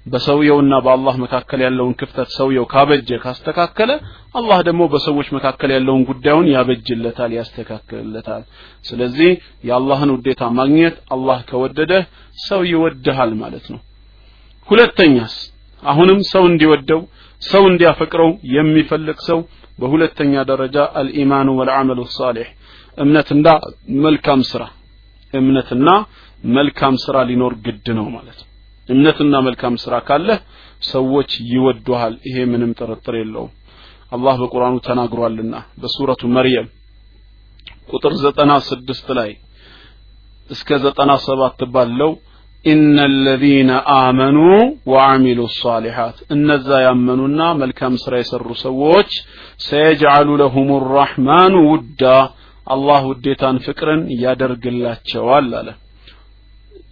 በሰውየውና በአላህ መካከል ያለውን ክፍተት ሰውየው ካበጀ ካስተካከለ አላህ ደግሞ በሰዎች መካከል ያለውን ጉዳዩን ያበጅለታል ያስተካክልለታል። ስለዚህ የአላህን ውዴታ ማግኘት አላህ ከወደደህ ሰው ይወድሃል ማለት ነው። ሁለተኛስ አሁንም ሰው እንዲወደው ሰው እንዲያፈቅረው የሚፈልግ ሰው በሁለተኛ ደረጃ አልኢማኑ ወልዓመሉ ሳሊሕ እምነትና መልካም ስራ። እምነትና መልካም ስራ ሊኖር ግድ ነው ማለት ነው እምነትና መልካም ስራ ካለህ ሰዎች ይወዱሃል ይሄ ምንም ጥርጥር የለውም አላህ በቁርአኑ ተናግሯልና በሱረቱ መርየም ቁጥር ዘጠና ስድስት ላይ እስከ ዘጠና ሰባት ባለው إن الذين آمنوا وعملوا الصالحات እነዛ ያመኑና መልካም ስራ የሰሩ ሰዎች ሰየጅዓሉ ለሁም الرحمن ውዳ አላህ ውዴታን ፍቅርን ያደርግላቸዋል አለ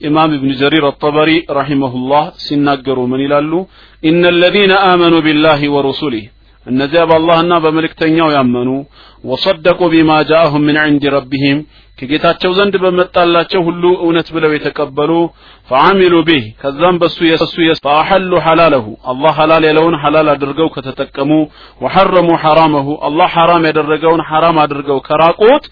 ኢማም እብን ጀሪር አጠበሪ ረሒመሁላህ ሲናገሩ ምን ይላሉ? ኢነ ለዚነ አመኑ ቢላህ ወሩሱሊህ። እነዚያ በአላህና በመልእክተኛው ያመኑ። ወሰደቁ ቢማ ጃአሁም ምን ዕንድ ረቢህም ከጌታቸው ዘንድ በመጣላቸው ሁሉ እውነት ብለው የተቀበሉ ፈዓሚሉ ቢህ ከዛም በሱ የሱ ፈአሐሉ ሐላለሁ አላህ ሐላል ያለውን ሐላል አድርገው ከተጠቀሙ ወሐረሙ ሐራመሁ አላህ ሐራም ያደረገውን ሐራም አድርገው ከራቁት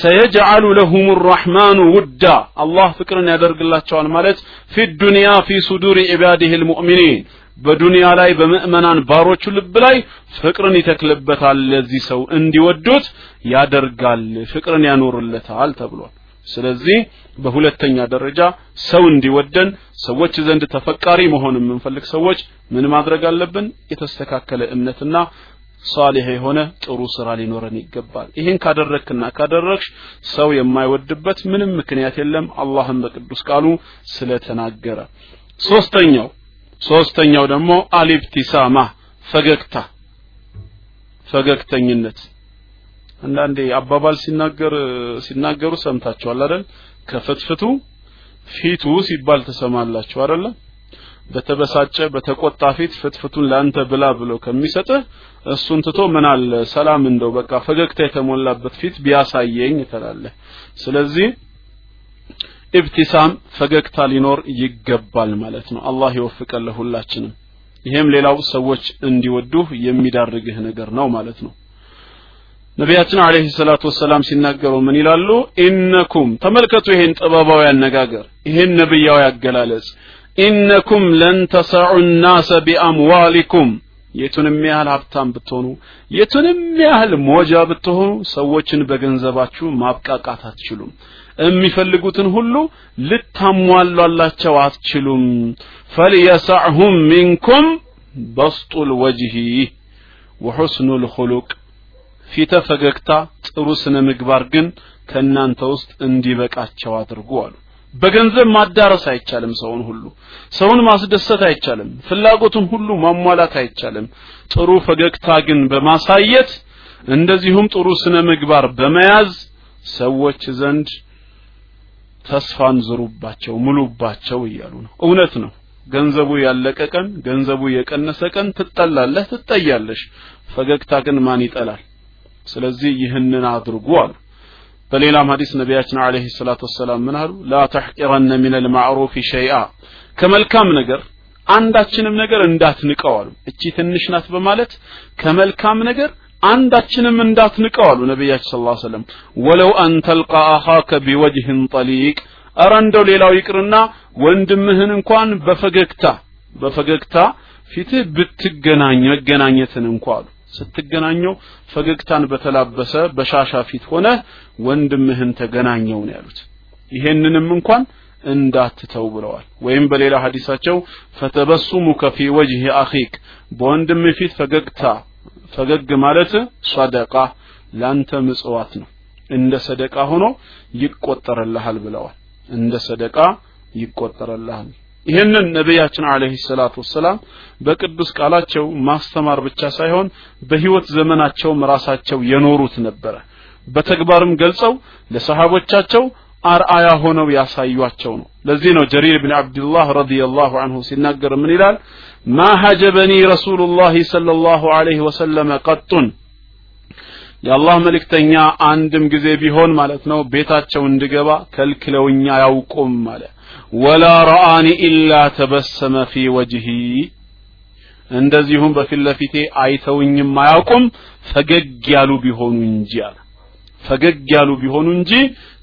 ሰየጅዓሉ ለሁም ራሕማኑ ውዳ አላህ ፍቅርን ያደርግላቸዋል ማለት ፊ ዱንያ ፊ ሱዱሪ ዒባዲህ ልሙእሚኒን በዱንያ ላይ በምእመናን ባሮቹ ልብ ላይ ፍቅርን ይተክልበታል። ለዚህ ሰው እንዲወዱት ያደርጋል ፍቅርን ያኖርለታል ተብሏል። ስለዚህ በሁለተኛ ደረጃ ሰው እንዲወደን ሰዎች ዘንድ ተፈቃሪ መሆን የምንፈልግ ሰዎች ምን ማድረግ አለብን? የተስተካከለ እምነትና ሳሊህ የሆነ ጥሩ ስራ ሊኖረን ይገባል። ይህን ካደረግክና ካደረግሽ ሰው የማይወድበት ምንም ምክንያት የለም። አላህም በቅዱስ ቃሉ ስለተናገረ። ሶስተኛው ሶስተኛው ደግሞ አልብቲሳማ ፈገግታ ፈገግተኝነት። አንዳንዴ አባባል ሲናገር ሲናገሩ ሰምታችኋል አይደል? ከፍትፍቱ ፊቱ ሲባል ተሰማላችሁ አይደል በተበሳጨ በተቆጣ ፊት ፍትፍቱን ለአንተ ብላ ብሎ ከሚሰጥህ እሱን ትቶ ምን አለ? ሰላም እንደው በቃ ፈገግታ የተሞላበት ፊት ቢያሳየኝ ትላለህ። ስለዚህ ኢብቲሳም ፈገግታ ሊኖር ይገባል ማለት ነው። አላህ ይወፍቀን ለሁላችንም ይሄም ሌላው ሰዎች እንዲወዱህ የሚዳርግህ ነገር ነው ማለት ነው። ነቢያችን አለይሂ ሰላቱ ወሰላም ሲናገሩ ምን ይላሉ? ኢነኩም ተመልከቱ ይሄን ጥበባዊ አነጋገር ይሄን ነብያዊ አገላለጽ። ኢነኩም ለን ተሰዑ ናሰ ቢአምዋሊኩም የቱንም ያህል ሀብታም ብትሆኑ የቱንም ያህል ሞጃ ብትሆኑ ሰዎችን በገንዘባችሁ ማብቃቃት አትችሉም የሚፈልጉትን ሁሉ ልታሟሏላቸው አትችሉም። ፈልየሰዕሁም ሚንኩም በስጡ ልወጅሂ ወሑስኑ ልኹሉቅ ፊተ ፈገግታ ጥሩ ስነ ምግባር ግን ከእናንተ ውስጥ እንዲበቃቸው አድርጉ አሉ። በገንዘብ ማዳረስ አይቻልም ሰውን ሁሉ። ሰውን ማስደሰት አይቻልም። ፍላጎቱን ሁሉ ማሟላት አይቻልም። ጥሩ ፈገግታ ግን በማሳየት እንደዚሁም ጥሩ ስነ ምግባር በመያዝ ሰዎች ዘንድ ተስፋን ዝሩባቸው ሙሉባቸው እያሉ ነው። እውነት ነው። ገንዘቡ ያለቀ ቀን ገንዘቡ የቀነሰ ቀን ትጠላለህ ትጠያለሽ። ፈገግታ ግን ማን ይጠላል? ስለዚህ ይህንን አድርጉ አሉ። በሌላም ሐዲስ ነቢያችን አለይሂ ሰላቱ ወሰላም ምን አሉ? ላ ተሕቂረነ ሚን አልማዕሩፍ ሸይአ። ከመልካም ነገር አንዳችንም ነገር እንዳትንቀው አሉ። እቺ ትንሽ ናት በማለት ከመልካም ነገር አንዳችንም እንዳትንቀው አሉ ነቢያችን ስለ ላ ሰለም ወለው አን ተልቃ አኻከ ቢወጅህን ጠሊቅ። እረ እንደው ሌላው ይቅርና ወንድምህን እንኳን በፈገግታ በፈገግታ ፊትህ ብትገናኝ መገናኘትን እንኳ አሉ። ስትገናኘው ፈገግታን በተላበሰ በሻሻ ፊት ሆነ ወንድምህን ተገናኘው ነው ያሉት። ይሄንንም እንኳን እንዳትተው ብለዋል። ወይም በሌላ ሐዲሳቸው ፈተበሱሙከ ፊ ወጅህ አኺክ በወንድም ፊት ፈገግታ ፈገግ ማለት ሰደቃ ላንተ ምጽዋት ነው። እንደ ሰደቃ ሆኖ ይቆጠርልሃል ብለዋል። እንደ ሰደቃ ይቆጠርልሃል። ይህንን ነቢያችን አለይሂ ሰላቱ ወሰላም በቅዱስ ቃላቸው ማስተማር ብቻ ሳይሆን በህይወት ዘመናቸውም ራሳቸው የኖሩት ነበረ። በተግባርም ገልጸው ለሰሃቦቻቸው አርአያ ሆነው ያሳዩቸው ነው ለዚህ ነው ጀሪር ብን አብድላህ ረዲየላሁ አንሁ ሲናገር ምን ይላል? ማ ሐጀበኒ ረሱሉላህ ሰለላሁ ዐለይሂ ወሰለም ቀጡን። የአላህ መልእክተኛ አንድም ጊዜ ቢሆን ማለት ነው ቤታቸው እንድገባ ከልክለውኛ ያውቁም አለ። ወላ ረአኒ ኢላ ተበሰመ ፊ ወጅሂ። እንደዚሁም በፊት ለፊቴ አይተውኝም አያውቁም። ፈገግ ያሉ ቢሆኑ እንጂ አለ። ፈገግ ያሉ ቢሆኑ እንጂ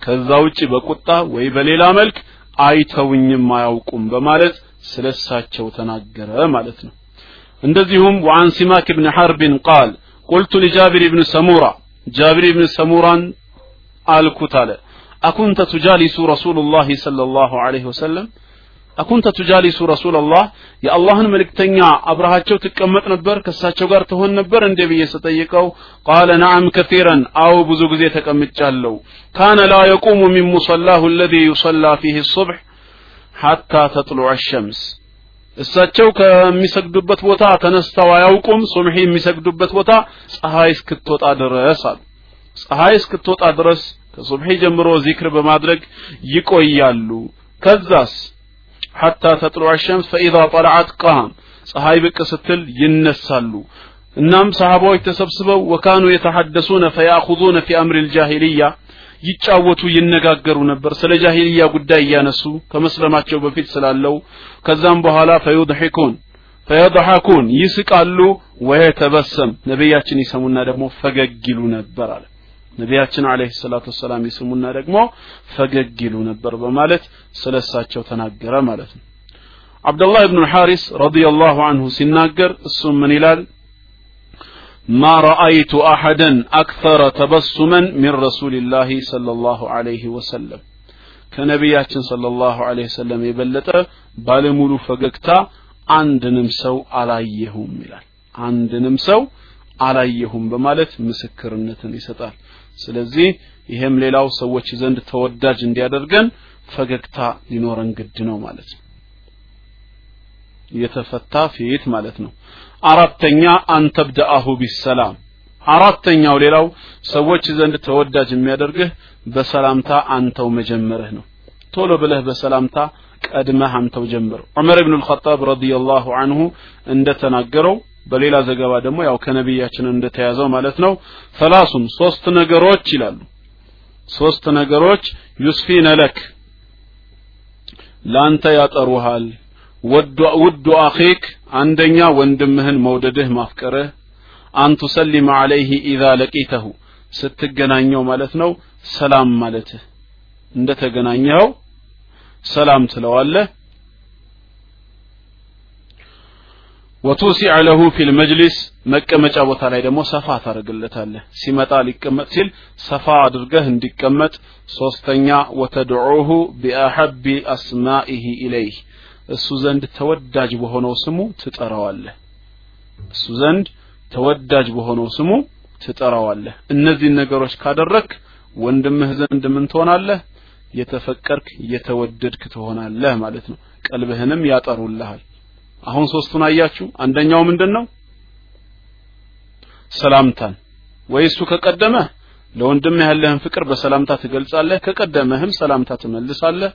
ከዛ ውጭ በቁጣ ወይ በሌላ መልክ አይተውኝም አያውቁም በማለት ስለሳቸው ተናገረ ማለት ነው እንደዚሁም وعن سماك بن حرب قال قلت لجابر بن سمورة جابر بن سموران አልኩት አለ አኩንተ ቱጃሊሱ ረሱሉላህ ሰለላሁ ዐለይሂ ወሰለም አኩንተ ቱጃሊሱ ረሱላላህ የአላህን መልእክተኛ አብረሃቸው ትቀመጥ ነበር ከእሳቸው ጋር ትሆን ነበር እንዴ ብዬ ስጠይቀው ቃለ ነዓም ከቲረን አው ብዙ ጊዜ ተቀምጫለሁ። ካነ ላ የቁሙ ሚን ሙሰላሁ አለዚ ዩሰላ ፊህ ሱብሕ ሐታ ተጥሉዕ ሸምስ እሳቸው ከሚሰግዱበት ቦታ ተነስተው አያውቁም ሱብሒ የሚሰግዱበት ቦታ ፀሐይ እስክትወጣ ድረስ አሉ። ፀሐይ እስክትወጣ ድረስ ከሱብሒ ጀምሮ ዚክር በማድረግ ይቆያሉ። ከዛስ ሐታ ተጥሉዕ ሸምስ ፈኢዛ ጠለዓት ቃም። ፀሐይ ብቅ ስትል ይነሳሉ። እናም ሰሃባዎች ተሰብስበው ወካኑ የተሐደሱነ ፈያኹዙነ ፊ አምሪ ልጃሂልያ ይጫወቱ ይነጋገሩ ነበር። ስለ ጃሂልያ ጉዳይ እያነሱ ከመስለማቸው በፊት ስላለው ከዛም በኋላ ፈዩድሒኩን ፈየضሐኩን ይስቃሉ ወየተበሰም። ነቢያችን ይሰሙና ደግሞ ፈገግ ይሉ ነበር አለ ነቢያችን አለይሂ ሰላቱ ወሰላም ይስሙና ደግሞ ፈገግ ይሉ ነበር በማለት ስለእሳቸው ተናገረ ማለት ነው። አብደላህ ብኑ ሐሪስ ረዲየላሁ አንሁ ሲናገር እሱ ምን ይላል? ማ ረአይቱ አሐደን አክፈረ ተበሱመን ሚን ረሱልላህ ሰለላሁ ዐለይሂ ወሰለም። ከነቢያችን ሰለላሁ ዐለይሂ ወሰለም የበለጠ ባለሙሉ ፈገግታ አንድንም ሰው አላየሁም ይላል። አንድንም ሰው አላየሁም በማለት ምስክርነትን ይሰጣል። ስለዚህ ይሄም ሌላው ሰዎች ዘንድ ተወዳጅ እንዲያደርገን ፈገግታ ሊኖረን ግድ ነው ማለት ነው። የተፈታ ፊት ማለት ነው። አራተኛ አንተብደአሁ ቢሰላም። አራተኛው ሌላው ሰዎች ዘንድ ተወዳጅ የሚያደርግህ በሰላምታ አንተው መጀመርህ ነው። ቶሎ ብለህ በሰላምታ ቀድመህ አንተው ጀምር። ዑመር ብን ልኸጣብ ረዲየላሁ አንሁ እንደተናገረው በሌላ ዘገባ ደግሞ ያው ከነቢያችን እንደተያዘው ማለት ነው። ሰላሱን ሶስት ነገሮች ይላሉ። ሶስት ነገሮች ዩስፊነ ለክ ለአንተ ያጠሩሃል። ውዱ አኺክ አንደኛ ወንድምህን መውደድህ ማፍቀርህ። አን ቱሰሊመ ዐለይህ ኢዛ ለቂተሁ ስትገናኘው ማለት ነው ሰላም ማለትህ። እንደ ተገናኘኸው ሰላም ትለዋለህ ወቱሲዕ ለሁ ፊል መጅሊስ መቀመጫ ቦታ ላይ ደግሞ ሰፋ ታደርግለታለህ። ሲመጣ ሊቀመጥ ሲል ሰፋ አድርገህ እንዲቀመጥ። ሶስተኛ ወተድዑሁ ቢአሐቢ አስማኢህ ኢለይህ እሱ ዘንድ ተወዳጅ በሆነው ስሙ ትጠራዋለህ። እሱ ዘንድ ተወዳጅ በሆነው ስሙ ትጠራዋለህ። እነዚህን ነገሮች ካደረክ ወንድምህ ዘንድ ምን ትሆናለህ? የተፈቀርክ የተወደድክ ትሆናለህ ማለት ነው። ቀልብህንም ያጠሩልሃል አሁን ሶስቱን አያችሁ? አንደኛው ምንድን ነው ሰላምታን። ወይ እሱ ከቀደመ ለወንድምህ ያለህን ፍቅር በሰላምታ ትገልጻለህ ከቀደመህም ሰላምታ ትመልሳለህ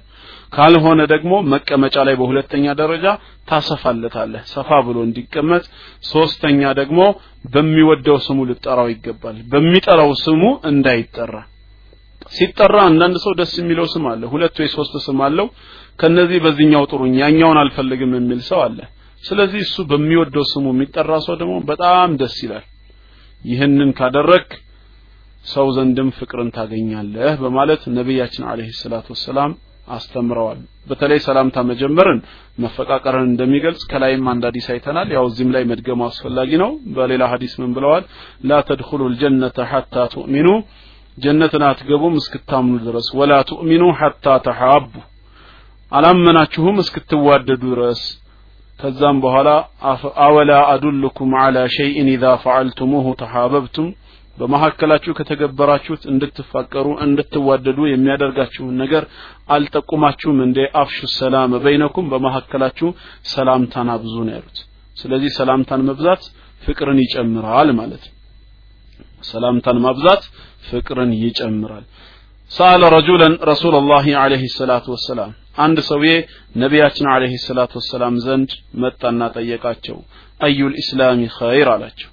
ካልሆነ ደግሞ መቀመጫ ላይ በሁለተኛ ደረጃ ታሰፋለታለህ ሰፋ ብሎ እንዲቀመጥ። ሶስተኛ ደግሞ በሚወደው ስሙ ልጠራው ይገባል። በሚጠራው ስሙ እንዳይጠራ። ሲጠራ አንዳንድ ሰው ደስ የሚለው ስም አለ ሁለት ወይ ሶስት ስም አለው። ከነዚህ በዚህኛው ጥሩኝ ያኛውን አልፈልግም የሚል ሰው አለ ስለዚህ እሱ በሚወደው ስሙ የሚጠራ ሰው ደግሞ በጣም ደስ ይላል። ይህንን ካደረክ ሰው ዘንድም ፍቅርን ታገኛለህ በማለት ነቢያችን አለይሂ ሰላቱ ወሰላም አስተምረዋል። በተለይ ሰላምታ መጀመርን መፈቃቀርን እንደሚገልጽ ከላይም አንድ ሀዲስ አይተናል። ያው እዚህም ላይ መድገሙ አስፈላጊ ነው። በሌላ ሀዲስ ምን ብለዋል? ላ ተድኹሉ ልጀነተ ሐታ ቱእሚኑ ጀነትን አትገቡም እስክታምኑ ድረስ። ወላ ቱእሚኑ ሐታ ተሓቡ አላመናችሁም እስክትዋደዱ ድረስ ከዛም በኋላ አወላ አዱልኩም አላ ሸይእን ኢዛ ፈዓልቱሙሁ ተሓበብቱም በመካከላችሁ ከተገበራችሁት እንድትፋቀሩ እንድትዋደዱ የሚያደርጋችሁን ነገር አልጠቁማችሁም እንዴ? አፍሹ ሰላም በይነኩም በመካከላችሁ ሰላምታን አብዙ ነው ያሉት። ስለዚህ ሰላምታን መብዛት ፍቅርን ይጨምራል ማለት ሰላምታን ማብዛት ፍቅርን ይጨምራል። ሰአለ ረጁለን ረሱል ላህ አለህ ሰላቱ ወሰላም አንድ ሰውዬ ነቢያችን አለህ ሰላቱ ወሰላም ዘንድ መጣና ጠየቃቸው። አዩ ልእስላሚ ኸይር አላቸው።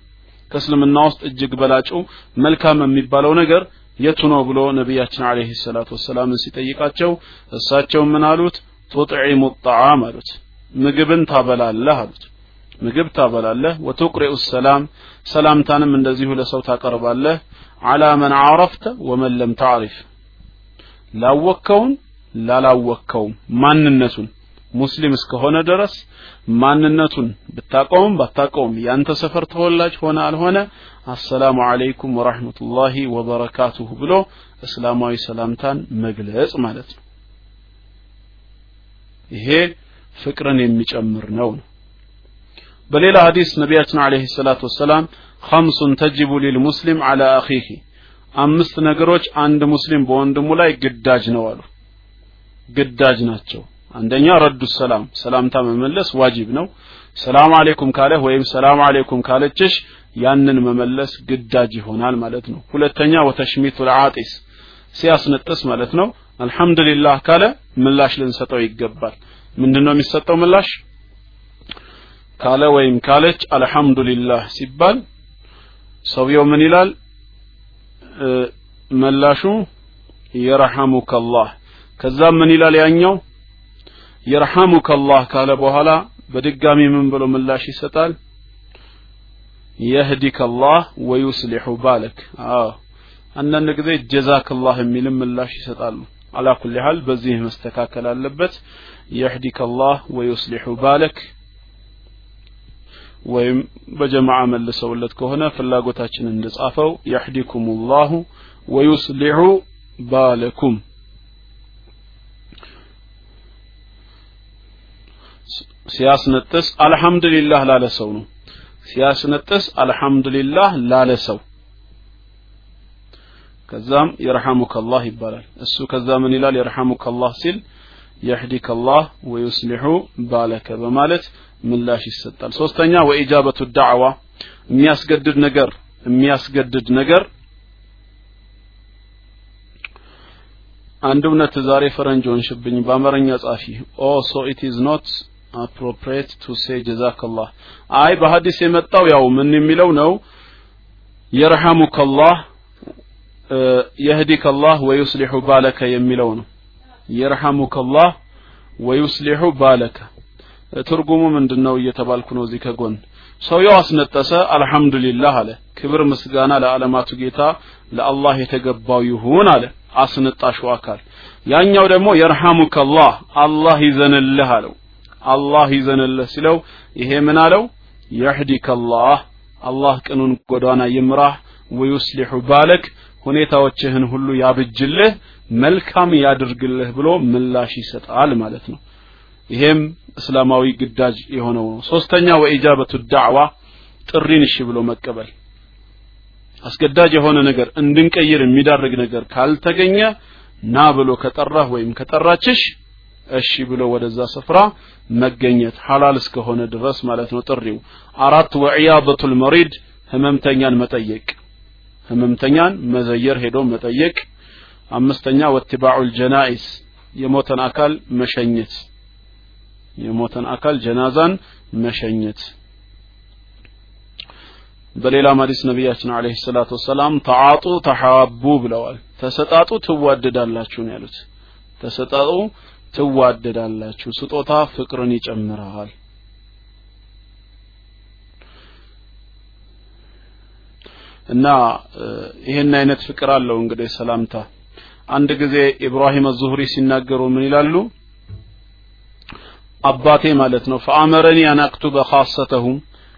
ከእስልምና ውስጥ እጅግ በላጩ መልካም የሚባለው ነገር የቱ ነው ብሎ ነቢያችን አለህ ሰላቱ ወሰላምን ሲጠይቃቸው እሳቸው ምን አሉት? ቱጥዒሙ ጣዓም አሉት። ምግብን ታበላለህ አሉት። ምግብ ታበላለህ ወቱቅሪኡ ሰላም ሰላምታንም እንደዚሁ ለሰው ታቀርባለህ። አላ መን ዓረፍተ ወመን ለም ታዕሪፍ ላወከውን ላላወከውም ማንነቱን ሙስሊም እስከሆነ ድረስ ማንነቱን ብታቀውም ባታቀውም ያንተ ሰፈር ተወላጅ ሆነ አልሆነ አሰላሙ አለይኩም ወራህመቱላሂ ወበረካቱሁ ብሎ እስላማዊ ሰላምታን መግለጽ ማለት ነው። ይሄ ፍቅርን የሚጨምር ነው ነው። በሌላ ሐዲስ ነቢያችን አለይሂ ሰላቱ ወሰላም ኸምሱን ተጅቡ ሊልሙስሊም ዐላ አኺሂ አምስት ነገሮች አንድ ሙስሊም በወንድሙ ላይ ግዳጅ ነው አሉ ግዳጅ ናቸው። አንደኛ ረዱ ሰላም ሰላምታ መመለስ ዋጅብ ነው። ሰላም አለይኩም ካለ ወይም ሰላም አለይኩም ካለችሽ ያንን መመለስ ግዳጅ ይሆናል ማለት ነው። ሁለተኛ ወተሽሚቱ ልዓጢስ ሲያስነጥስ ማለት ነው። አልহামዱሊላህ ካለ ምላሽ ልንሰጠው ይገባል። ምንድነው የሚሰጠው ምላሽ? ካለ ወይም ካለች አልহামዱሊላህ ሲባል ሰውየው ምን ይላል? ምላሹ የረሐሙከላህ ከዛም ምን ይላል ያኛው? የርሐሙከላህ ካለ በኋላ በድጋሚ ምን ብሎ ምላሽ ይሰጣል? የህዲከላህ ወዩስሊሑ ባለክ። አንዳንድ ጊዜ ጀዛከላህ የሚልም ምላሽ ይሰጣሉ። አላ ኩል ሐል በዚህ መስተካከል አለበት። የህዲከላህ ወዩስሊሑ ባለክ ወይም በጀማዓ መልሰውለት ከሆነ ፍላጎታችን እንደጻፈው የህዲኩሙላሁ ወዩስሊሑ ባለኩም ሲያስነጥስ አልሐምዱሊላህ ላለ ሰው ነው። ሲያስነጥስ አልሐምዱሊላህ ላለ ሰው። ከዛም የርሐሙከላህ ይባላል። እሱ ከዛ ምን ይላል? የርሐሙከላህ ሲል የህዲከላህ ወዩስሊሑ ባለከ በማለት ምላሽ ይሰጣል። ሶስተኛ ወኢጃበቱ ዳዕዋ የሚያስገድድ ነገር የሚያስገድድ ነገር። አንድ እውነት ዛሬ ፈረንጅ ሆንሽብኝ በአማርኛ ጻፊ። oh so it is not appropriate to say جزاك الله አይ በሐዲስ የመጣው ያው ምን የሚለው ነው? يرحمك الله يهديك الله ويصلح بالك የሚለው ነው። يرحمك الله ويصلح بالك። ትርጉሙ ምንድነው እየተባልኩ ነው እዚህ ከጎን። ሰውየው አስነጠሰ አልহামዱሊላህ አለ። ክብር ምስጋና ለዓለማቱ ጌታ ለአላህ የተገባው ይሁን አለ አስነጣሹ አካል። ያኛው ደግሞ የርሐሙከላህ አላህ ይዘንልህ አለው አላህ ይዘንልህ ሲለው ይሄ ምን አለው? የህዲከላህ አላህ ቅኑን ጎዳና ይምራህ ወዩስሊሑ ባለክ ሁኔታዎችህን ሁሉ ያብጅልህ መልካም ያድርግልህ ብሎ ምላሽ ይሰጣል ማለት ነው። ይሄም እስላማዊ ግዳጅ የሆነው ነው። ሶስተኛ ወኢጃበቱ ዳዕዋ ጥሪን እሺ ብሎ መቀበል። አስገዳጅ የሆነ ነገር እንድንቀይር የሚዳርግ ነገር ካልተገኘ ና ብሎ ከጠራህ ወይም ከጠራችሽ እሺ ብሎ ወደዛ ስፍራ መገኘት ሐላል እስከሆነ ድረስ ማለት ነው ጥሪው። አራት ወዕያበቱል መሪድ ህመምተኛን መጠየቅ። ህመምተኛን መዘየር ሄዶ መጠየቅ። አምስተኛ ወትባዑል ጀናኢስ የሞተን አካል መሸኘት። የሞተን አካል ጀናዛን መሸኘት። በሌላ ሐዲስ ነቢያችን አለይሂ ሰላቱ ወሰላም ተዓጡ ተሐቡ ብለዋል። ተሰጣጡ ትዋደዳላችሁ ነው ያሉት። ተሰጣጡ ትዋደዳላችሁ ስጦታ ፍቅርን ይጨምራል እና ይሄን አይነት ፍቅር አለው እንግዲህ ሰላምታ። አንድ ጊዜ ኢብራሂም አዙሁሪ ሲናገሩ ምን ይላሉ? አባቴ ማለት ነው ፈአመረኒ አን አክቱበ ኻሰተሁ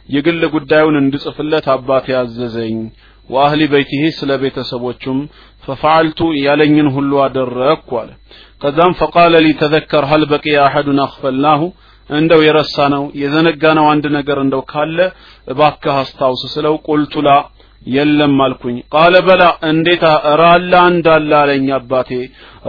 የግል ጉዳዩን እንድጽፍለት አባቴ አዘዘኝ ወአህሊ በይቲሂ ስለ ቤተሰቦቹም ፈፈዓልቱ ያለኝን ሁሉ አደረግኩ አለ። ከዛም ፈቃለ ሊ ተዘከር ሀል በቂየ አሐዱን አኽፈልናሁ እንደው የረሳ ነው የዘነጋ ነው አንድ ነገር እንደው ካለ እባክህ አስታውስ ስለው ቁልቱ ላ የለም አልኩኝ። ቃለ በላ እንዴታ ራላ እንዳለ አለኝ አባቴ።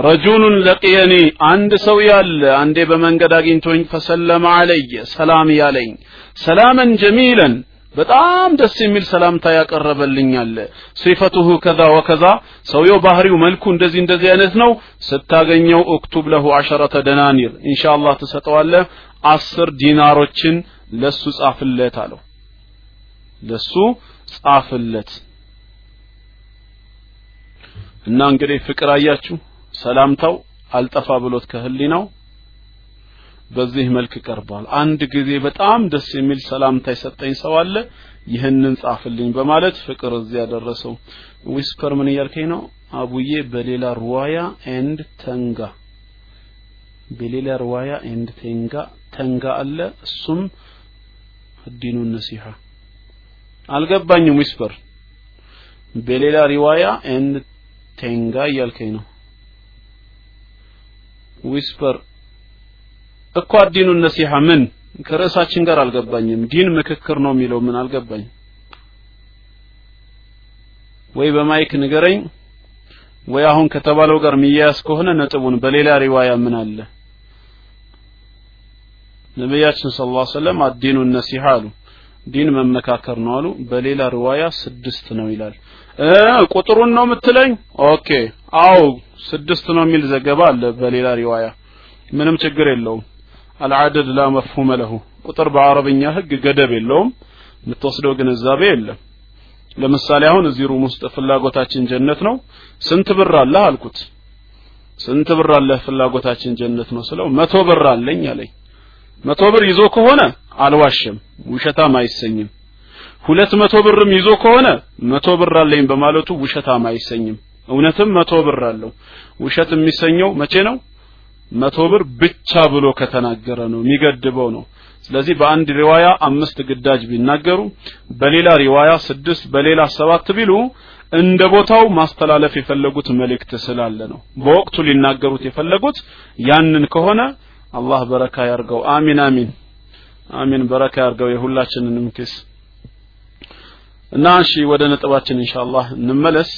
ረጁሉን ለቅየኒ አንድ ሰው ያለ አንዴ በመንገድ አግኝቶኝ ፈሰለመ አለየ ሰላም ያለኝ። ሰላመን ጀሚለን በጣም ደስ የሚል ሰላምታ ያቀረበልኝ አለ። ሲፈቱሁ ከዛ ወከዛ ሰውየው ባህሪው መልኩ እንደዚህ እንደዚህ አይነት ነው ስታገኘው እክቱብ ለሁ አሸረተ ደናኒር ኢንሻአላህ ትሰጠዋለህ አስር ዲናሮችን ለሱ ጻፍለት አለው። ለሱ ጻፍለት። እና እንግዲህ ፍቅር አያችሁ ሰላምታው አልጠፋ ብሎት ከህሊናው በዚህ መልክ ቀርቧል አንድ ጊዜ በጣም ደስ የሚል ሰላምታ የሰጠኝ ሰው አለ ይህንን ጻፍልኝ በማለት ፍቅር እዚያ ደረሰው Whisper ምን እያልከኝ ነው? አቡዬ በሌላ رواية ኤንድ ተንጋ በሌላ ርዋያ ኤንድ ቴንጋ ተንጋ አለ እሱም ዲኑ ነሲሃ አልገባኝም ዊስፐር። በሌላ ሪዋያ ኤንድ ቴንጋ እያልከኝ ነው? ዊስፐር እኮ ዲኑ ነሲሃ ምን? ከርዕሳችን ጋር አልገባኝም። ዲን ምክክር ነው የሚለው ምን አልገባኝም ወይ በ mic ንገረኝ ወይ አሁን ከተባለው ጋር ሚያያዝ ከሆነ ነጥቡን በሌላ رواية ምን አለ? ነቢያችን صلى الله سلم الدين النصيحة አሉ። ዲን መመካከር ነው አሉ። በሌላ رواية ስድስት ነው ይላል። ቁጥሩን ነው የምትለኝ? okay። አው ስድስት ነው የሚል ዘገባ አለ በሌላ رواية። ምንም ችግር የለውም العدد لا مفهوم له። ቁጥር በአረብኛ ህግ ገደብ የለውም የምትወስደው ግንዛቤ የለም። ለምሳሌ አሁን እዚህ room ውስጥ ፍላጎታችን ጀነት ነው። ስንት ብር አለህ አልኩት። ስንት ብር አለህ ፍላጎታችን ጀነት ነው ስለው መቶ ብር አለኝ አለኝ። መቶ ብር ይዞ ከሆነ አልዋሽም ውሸታም አይሰኝም። ሁለት መቶ ብርም ይዞ ከሆነ መቶ ብር አለኝ በማለቱ ውሸታም አይሰኝም። እውነትም መቶ ብር አለው። ውሸት የሚሰኘው መቼ ነው መቶ ብር ብቻ ብሎ ከተናገረ ነው የሚገድበው ነው። ስለዚህ በአንድ ሪዋያ አምስት ግዳጅ ቢናገሩ በሌላ ሪዋያ ስድስት በሌላ ሰባት ቢሉ እንደ ቦታው ማስተላለፍ የፈለጉት መልእክት ስላለ ነው። በወቅቱ ሊናገሩት የፈለጉት ያንን ከሆነ አላህ በረካ ያርገው። አሚን አሚን አሚን። በረካ ያርገው የሁላችንንም ኪስ። እና እሺ ወደ ነጥባችን ኢንሻአላህ እንመለስ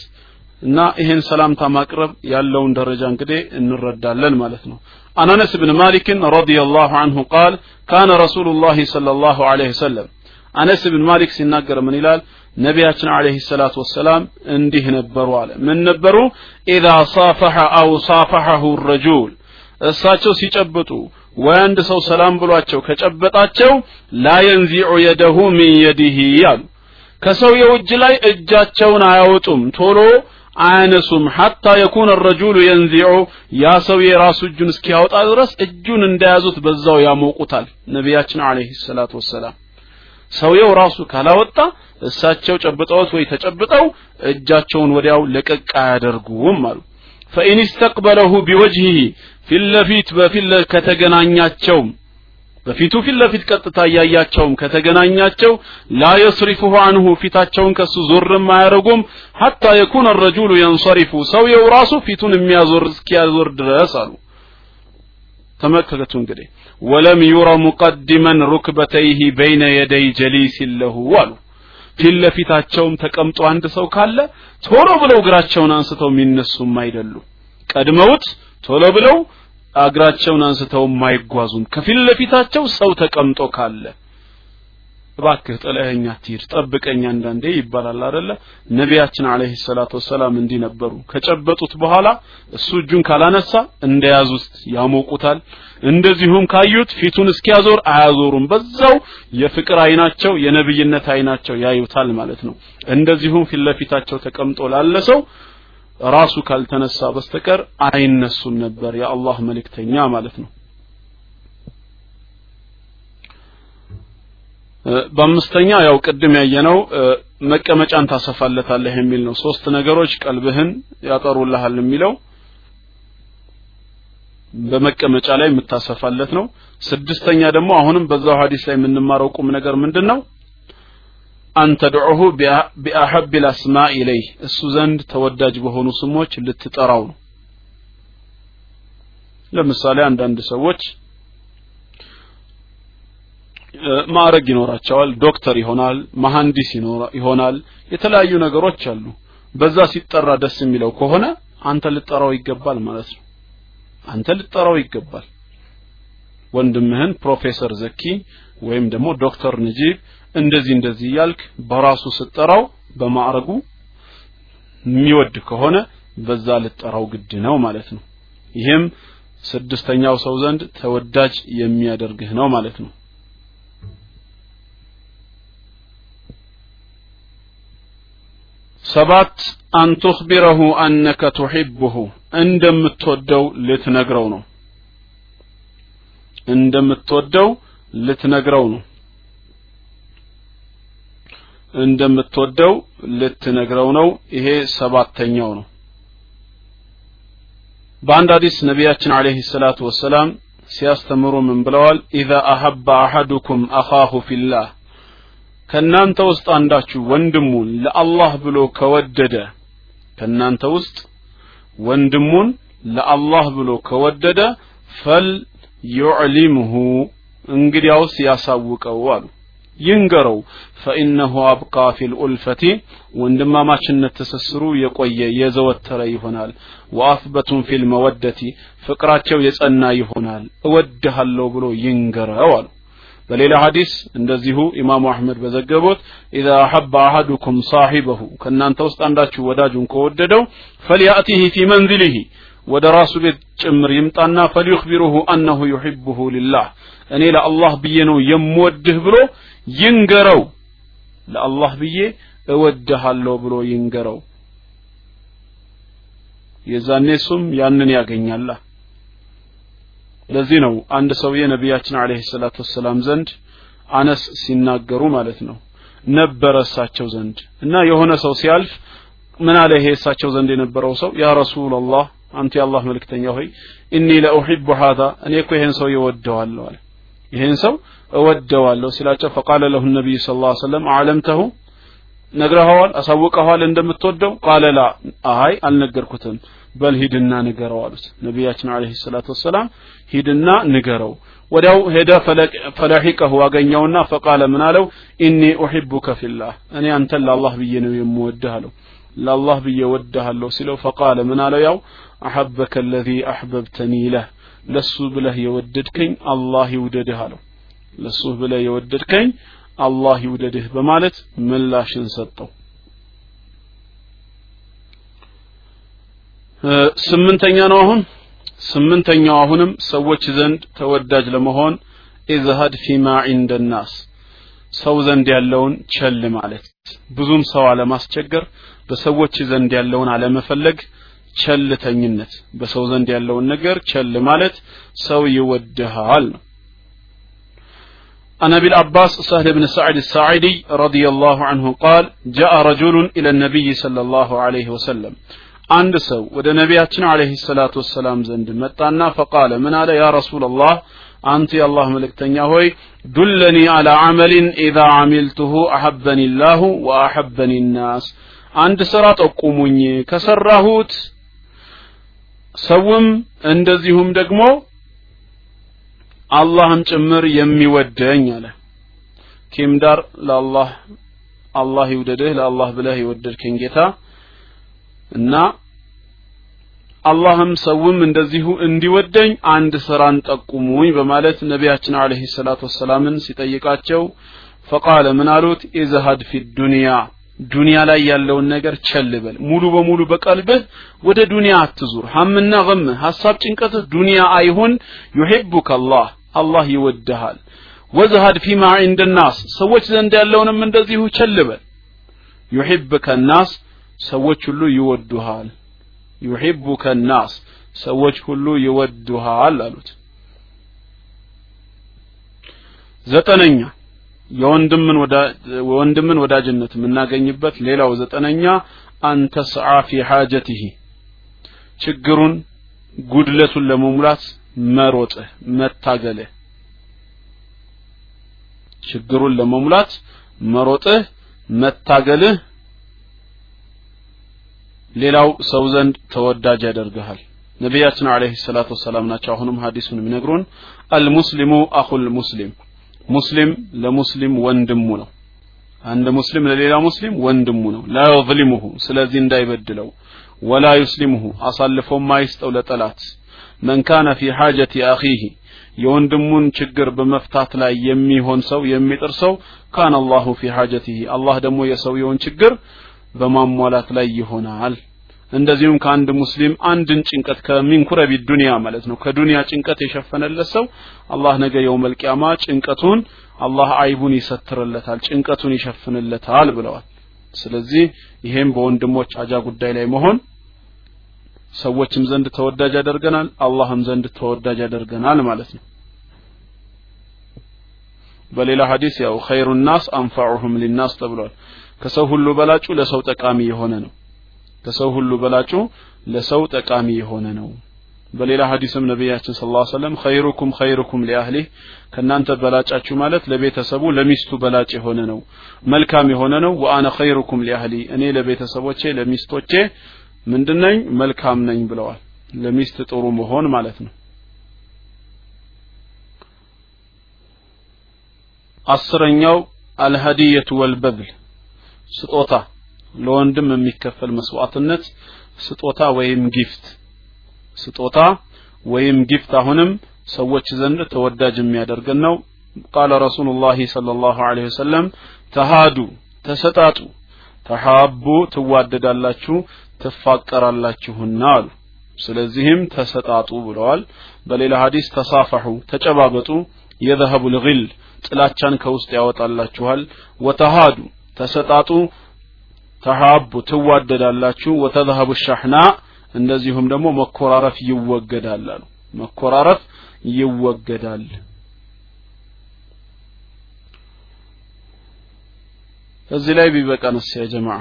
እና ይሄን ሰላምታ ማቅረብ ያለውን ደረጃ እንግዲህ እንረዳለን ማለት ነው عن انس بن مالك رضي الله عنه قال كان رسول الله صلى الله عليه وسلم انس بن مالك ሲናገር ምን ይላል ነቢያችን አለይሂ ሰላቱ ወሰላም እንዲህ ነበሩ አለ ምን ነበሩ اذا صافح او صافحه الرجل እሳቸው ሲጨብጡ ወይ አንድ ሰው ሰላም ብሏቸው ከጨበጣቸው ላ የንዚዑ የደሁ ሚን የዲህ አሉ ከሰውየው እጅ ላይ እጃቸውን አያወጡም ቶሎ አያነሱም። ሐታ የኩነ ረጁሉ የንዚዑ ያ ሰው የራሱ እጁን እስኪያወጣ ድረስ እጁን እንደያዙት በዛው ያሞቁታል። ነቢያችን አለይሂ ሰላቱ ወሰላም ሰውየው ራሱ ካላወጣ እሳቸው ጨብጠውት ወይ ተጨብጠው እጃቸውን ወዲያው ለቀቅ አያደርጉም አሉ። ፈኢን ስተቅበለሁ ቢወጅሂ ፊት በፊት ከተገናኛቸው በፊቱ ፊት ለፊት ቀጥታ እያያቸውም ከተገናኛቸው ላ የስሪፉሁ አንሁ ፊታቸውን ከሱ ዞርም አያደርጉም። ሐታ የኩነ ረጁሉ የንሰሪፉ ሰውየው ራሱ ፊቱን የሚያዞር እስኪያዞር ድረስ አሉ። ተመልከቱ እንግዲህ። ወለም ዩረ ሙቀድመን ሩክበተይህ በይነ የደይ ጀሊስ ለሁ አሉ። ፊት ለፊታቸውም ተቀምጦ አንድ ሰው ካለ ቶሎ ብለው እግራቸውን አንስተው የሚነሱም አይደሉ ቀድመውት ቶሎ ብለው እግራቸውን አንስተው የማይጓዙም ከፊት ለፊታቸው ሰው ተቀምጦ ካለ። እባክህ ጥለኸኝ አትሂድ ጠብቀኝ አንዳንዴ ይባላል አይደለ? ነቢያችን አለይሂ ሰላቱ ወሰላም እንዲህ ነበሩ። ከጨበጡት በኋላ እሱ እጁን ካላነሳ እንደያዙት ያሞቁታል። እንደዚሁም ካዩት ፊቱን እስኪያዞር አያዞሩም። በዛው የፍቅር አይናቸው የነብይነት አይናቸው ያዩታል ማለት ነው። እንደዚሁም ፊት ለፊታቸው ተቀምጦ ላለ ሰው ራሱ ካልተነሳ በስተቀር አይነሱም ነበር የአላህ መልእክተኛ ማለት ነው። በአምስተኛ ያው ቅድም ያየነው መቀመጫን ታሰፋለታለህ የሚል ነው። ሶስት ነገሮች ቀልብህን ያጠሩልሃል የሚለው በመቀመጫ ላይ የምታሰፋለት ነው። ስድስተኛ ደግሞ አሁንም በዛው ሀዲስ ላይ የምንማረው ቁም ነገር ምንድን ነው ተድዑሁ ቢአሐብ ልአስማ ኢለይህ እሱ ዘንድ ተወዳጅ በሆኑ ስሞች ልትጠራው ነው። ለምሳሌ አንዳንድ ሰዎች ማዕረግ ይኖራቸዋል ዶክተር ይሆናል መሐንዲስ ይሆናል የተለያዩ ነገሮች አሉ። በዛ ሲጠራ ደስ የሚለው ከሆነ አንተ ልጠራው ይገባል ማለት ነው። አንተ ልጠራው ይገባል። ወንድምህን ፕሮፌሰር ዘኪ ወይም ደግሞ ዶክተር ነጂብ እንደዚህ እንደዚህ እያልክ በራሱ ስጠራው በማዕረጉ የሚወድ ከሆነ በዛ ልጠራው ግድ ነው ማለት ነው። ይህም ስድስተኛው ሰው ዘንድ ተወዳጅ የሚያደርግህ ነው ማለት ነው። ሰባት አን ቱኽቢረሁ አነከ ቱሒብሁ እንደምትወደው ልትነግረው ነው። እንደምትወደው ልትነግረው ነው እንደምትወደው ልትነግረው ነው። ይሄ ሰባተኛው ነው። በአንድ ሐዲስ ነቢያችን አለይሂ ሰላቱ ወሰላም ሲያስተምሩ ምን ብለዋል? ኢዛ አሐበ አሐዱኩም አኻሁ ፊላህ ከእናንተ ውስጥ አንዳችሁ ወንድሙን ለአላህ ብሎ ከወደደ ከእናንተ ውስጥ ወንድሙን ለአላህ ብሎ ከወደደ ፈል ዩዕሊምሁ እንግዲያውስ ያሳውቀው አሉ ይንገረው። فإنه أبقى في الألفة ወንድማማችነት ትስስሩ የቆየ የዘወተረ ይሆናል። وأثبت في المودة ፍቅራቸው የጸና ይሆናል። እወድሃለሁ ብሎ ይንገረው አሉ። በሌላ ሐዲስ እንደዚሁ ኢማሙ አሕመድ በዘገቡት إذا أحب أحدكم صاحبه ከእናንተ ውስጥ አንዳችሁ ወዳጁን ከወደደው فليأته في منزله ወደ ራሱ ቤት ጭምር ይምጣና فليخبره أنه يحبه لله እኔ ለአላህ ብዬ ነው የምወድህ ብሎ ይንገረው። ለአላህ ብዬ እወድሃለሁ ብሎ ይንገረው። የዛኔ እሱም ያንን ያገኛላ ለዚህ ነው አንድ ሰውዬ ነቢያችን አለይሂ ሰላቱ ወሰላም ዘንድ አነስ ሲናገሩ ማለት ነው። ነበረ እሳቸው ዘንድ እና የሆነ ሰው ሲያልፍ ምን አለ ይሄ እሳቸው ዘንድ የነበረው ሰው? ያ ረሱላላህ አንተ የአላህ መልክተኛ ሆይ እኒ ለኡሒቡ ሀዛ እኔ እኮ ይሄን ሰው እወደዋለሁ አለ። ይሄን ሰው እወደዋለሁ ሲላቸው ፈቃለ ለሁ ነቢይ ስ ላ ሰለም አለምተሁ ነግረኸዋል አሳውቀኸዋል እንደምትወደው? ቃለ ላ። አይ አልነገርኩትም። በል ሂድና ንገረው አሉት። ነቢያችን አለይሂ ሰላቱ ወሰላም ሂድና ንገረው። ወዲያው ሄደ ፈለሒቀሁ አገኘውና ፈቃለ ምን አለው? ኢኒ ኡሒቡከ ፊላህ እኔ አንተን ለአላህ ብዬ ነው የምወድህ አለው። ለአላህ ብዬ ወድሃለሁ ሲለው ፈቃለ ምን አለው? ያው አሐበከ አለዚ አሕበብተኒ ለህ ለሱ ብለህ የወደድከኝ አላህ ይውደድህ አለው ለሱ ብለህ የወደድከኝ አላህ ይውደድህ በማለት ምላሽን ሰጠው። ስምንተኛ ነው አሁን። ስምንተኛው አሁንም ሰዎች ዘንድ ተወዳጅ ለመሆን ኢዝሃድ ፊማ ዒንደ ናስ ሰው ዘንድ ያለውን ቸል ማለት። ብዙም ሰው አለማስቸገር በሰዎች ዘንድ ያለውን አለመፈለግ ቸልተኝነት። በሰው ዘንድ ያለውን ነገር ቸል ማለት ሰው ይወድሃል ነው عن ابي العباس سهل بن سعد الساعدي رضي الله عنه قال جاء رجل الى النبي صلى الله عليه وسلم አንድ ሰው ወደ ነቢያችን አለይሂ ሰላቱ ወሰላም ዘንድ መጣና ፈቃለ ምን አለ ያ ረሱላላህ አንተ የአላህ መልእክተኛ ሆይ ዱለኒ አላ አመሊን ኢዛ አሚልቱሁ አሐበኒ ላሁ ወአሐበኒ ናስ አንድ ስራ ጠቁሙኝ ከሰራሁት ሰውም እንደዚሁም ደግሞ አላህም ጭምር የሚወደኝ አለ። ኪምዳር ለአላህ አላህ ይውደድህ ለአላህ ብለህ የወደድከኝ ጌታ እና አላህም ሰውም እንደዚሁ እንዲወደኝ አንድ ስራን ጠቁሙኝ በማለት ነቢያችን عليه الصلاة والسلام ን ሲጠይቃቸው فقال ምን አሉት? ازهد في الدنيا ዱንያ ላይ ያለውን ነገር ቸል ሙሉ በሙሉ በቀልብህ ወደ ዱንያ አትዙር። هم ና غم ህ ሀሳብ ጭንቀትህ ዱንያ አይሁን يحبك الله አላህ ይወድሃል። وازهد فيما عند الناس ሰዎች ዘንድ ያለውንም እንደዚሁ ቸል በል። ዩሂብከ ናስ ሰዎች ሁሉ ይወዱሃል። ዩሂቡከ ናስ ሰዎች ሁሉ ይወዱሃል አሉት። ዘጠነኛ የወንድምን ወንድምን ወዳጅነት የምናገኝበት ሌላው ዘጠነኛ አንተ ሰዓ ፊ ሓጀቲሂ ችግሩን ጉድለቱን ለመሙላት መሮጥህ መታገልህ። ችግሩን ለመሙላት መሮጥህ መታገልህ። ሌላው ሰው ዘንድ ተወዳጅ ያደርግሃል። ነቢያችን አለይሂ ሰላቱ ወሰላም ናቸው። አሁንም ሀዲሱን የሚነግሩን አልሙስሊሙ አኹል ሙስሊም ሙስሊም ለሙስሊም ወንድሙ ነው። አንድ ሙስሊም ለሌላ ሙስሊም ወንድሙ ነው። ላ ስለዚህ እንዳይበድለው። ወላ ዩስሊሙሁ አሳልፎ ማይስጠው ለጠላት መን ካነ ፊ ሓጀቲ አኺህ የወንድሙን ችግር በመፍታት ላይ የሚሆን ሰው የሚጥር ሰው ካነ አላሁ ፊ ሓጀቲህ አላህ ደግሞ የሰውየውን ችግር በማሟላት ላይ ይሆናል። እንደዚሁም ከአንድ ሙስሊም አንድን ጭንቀት ከሚንኩረቢ ዱንያ ማለት ነው ከዱንያ ጭንቀት የሸፈነለት ሰው አላህ ነገ የውመል ቂያማ ጭንቀቱን አላህ አይቡን ይሰትርለታል ጭንቀቱን ይሸፍንለታል ብለዋል። ስለዚህ ይሄም በወንድሞች አጃ ጉዳይ ላይ መሆን ሰዎችም ዘንድ ተወዳጅ ያደርገናል አላህም ዘንድ ተወዳጅ ያደርገናል ማለት ነው። በሌላ ሐዲስ ያው ኸይሩ ናስ አንፈዑሁም ሊናስ ተብሏል። ከሰው ሁሉ በላጩ ለሰው ጠቃሚ የሆነ ነው። ከሰው ሁሉ በላጩ ለሰው ጠቃሚ የሆነ ነው። በሌላ ሐዲስም ነቢያችን ስለ ላ ሰለም ኸይሩኩም ኸይሩኩም ሊአህሊህ ከእናንተ በላጫችሁ ማለት ለቤተሰቡ ለሚስቱ በላጭ የሆነ ነው መልካም የሆነ ነው። ወአነ ኸይሩኩም ሊአህሊ እኔ ለቤተሰቦቼ ለሚስቶቼ ምንድነኝ? መልካም ነኝ ብለዋል። ለሚስት ጥሩ መሆን ማለት ነው። አስረኛው الهدية والبذل ስጦታ ለወንድም የሚከፈል መስዋዕትነት ስጦታ ወይም gift። ስጦታ ወይም gift አሁንም ሰዎች ዘንድ ተወዳጅ የሚያደርገን ነው። قال رسول الله صلى الله عليه وسلم ተሃዱ ተሰጣጡ ተሐቡ ትዋደዳላችሁ ትፋቀራላችሁና አሉ። ስለዚህም ተሰጣጡ ብለዋል። በሌላ ሐዲስ ተሳፈሑ ተጨባበጡ የዘሀቡ ልግል ጥላቻን ከውስጥ ያወጣላችኋል። ወተሃዱ ተሰጣጡ ተሐቡ ትዋደዳላችሁ። ወተዘሀቡ ሻሕና እንደዚሁም ደግሞ መኮራረፍ ይወገዳል አሉ። መኮራረፍ ይወገዳል እዚህ ላይ ቢበቃንስ ያ ጀማዓ?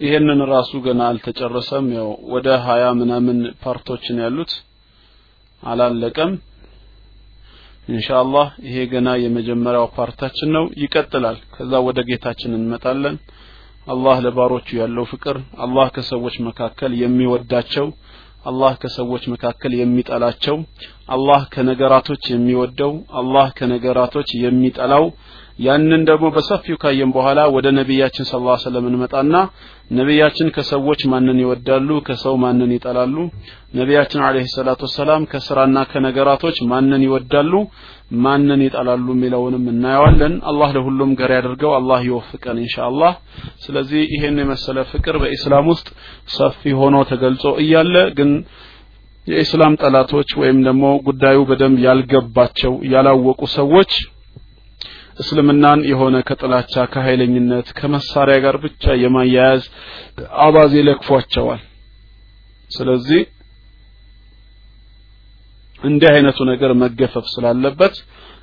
ይሄንን ራሱ ገና አልተጨረሰም። ያው ወደ ሀያ ምናምን ፓርቶችን ያሉት። አላለቀም። ኢንሻአላህ ይሄ ገና የመጀመሪያው ፓርታችን ነው። ይቀጥላል። ከዛ ወደ ጌታችን እንመጣለን። አላህ ለባሮቹ ያለው ፍቅር አላህ ከሰዎች መካከል የሚወዳቸው አላህ ከሰዎች መካከል የሚጠላቸው አላህ ከነገራቶች የሚወደው አላህ ከነገራቶች የሚጠላው ያንን ደግሞ በሰፊው ካየን በኋላ ወደ ነቢያችን ስለ ላ ሰለም እንመጣና ነቢያችን ከሰዎች ማንን ይወዳሉ ከሰው ማንን ይጠላሉ ነቢያችን አለህ ሰላቱ ወሰላም ከስራና ከነገራቶች ማንን ይወዳሉ ማንን ይጠላሉ የሚለውንም እናየዋለን። አላህ ለሁሉም ገር ያደርገው አላህ ይወፍቀን ኢንሻአላህ። ስለዚህ ይሄን የመሰለ ፍቅር በኢስላም ውስጥ ሰፊ ሆኖ ተገልጾ እያለ ግን የኢስላም ጠላቶች ወይም ደግሞ ጉዳዩ በደንብ ያልገባቸው ያላወቁ ሰዎች እስልምናን የሆነ ከጥላቻ ከኃይለኝነት ከመሳሪያ ጋር ብቻ የማያያዝ አባዜ ለክፏቸዋል። ስለዚህ እንዲህ አይነቱ ነገር መገፈፍ ስላለበት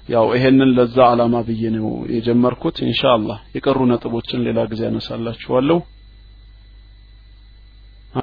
ያው ይሄንን ለዛ አላማ ብዬ ነው የጀመርኩት። ኢንሻአላህ የቀሩ ነጥቦችን ሌላ ጊዜ አነሳላችኋለሁ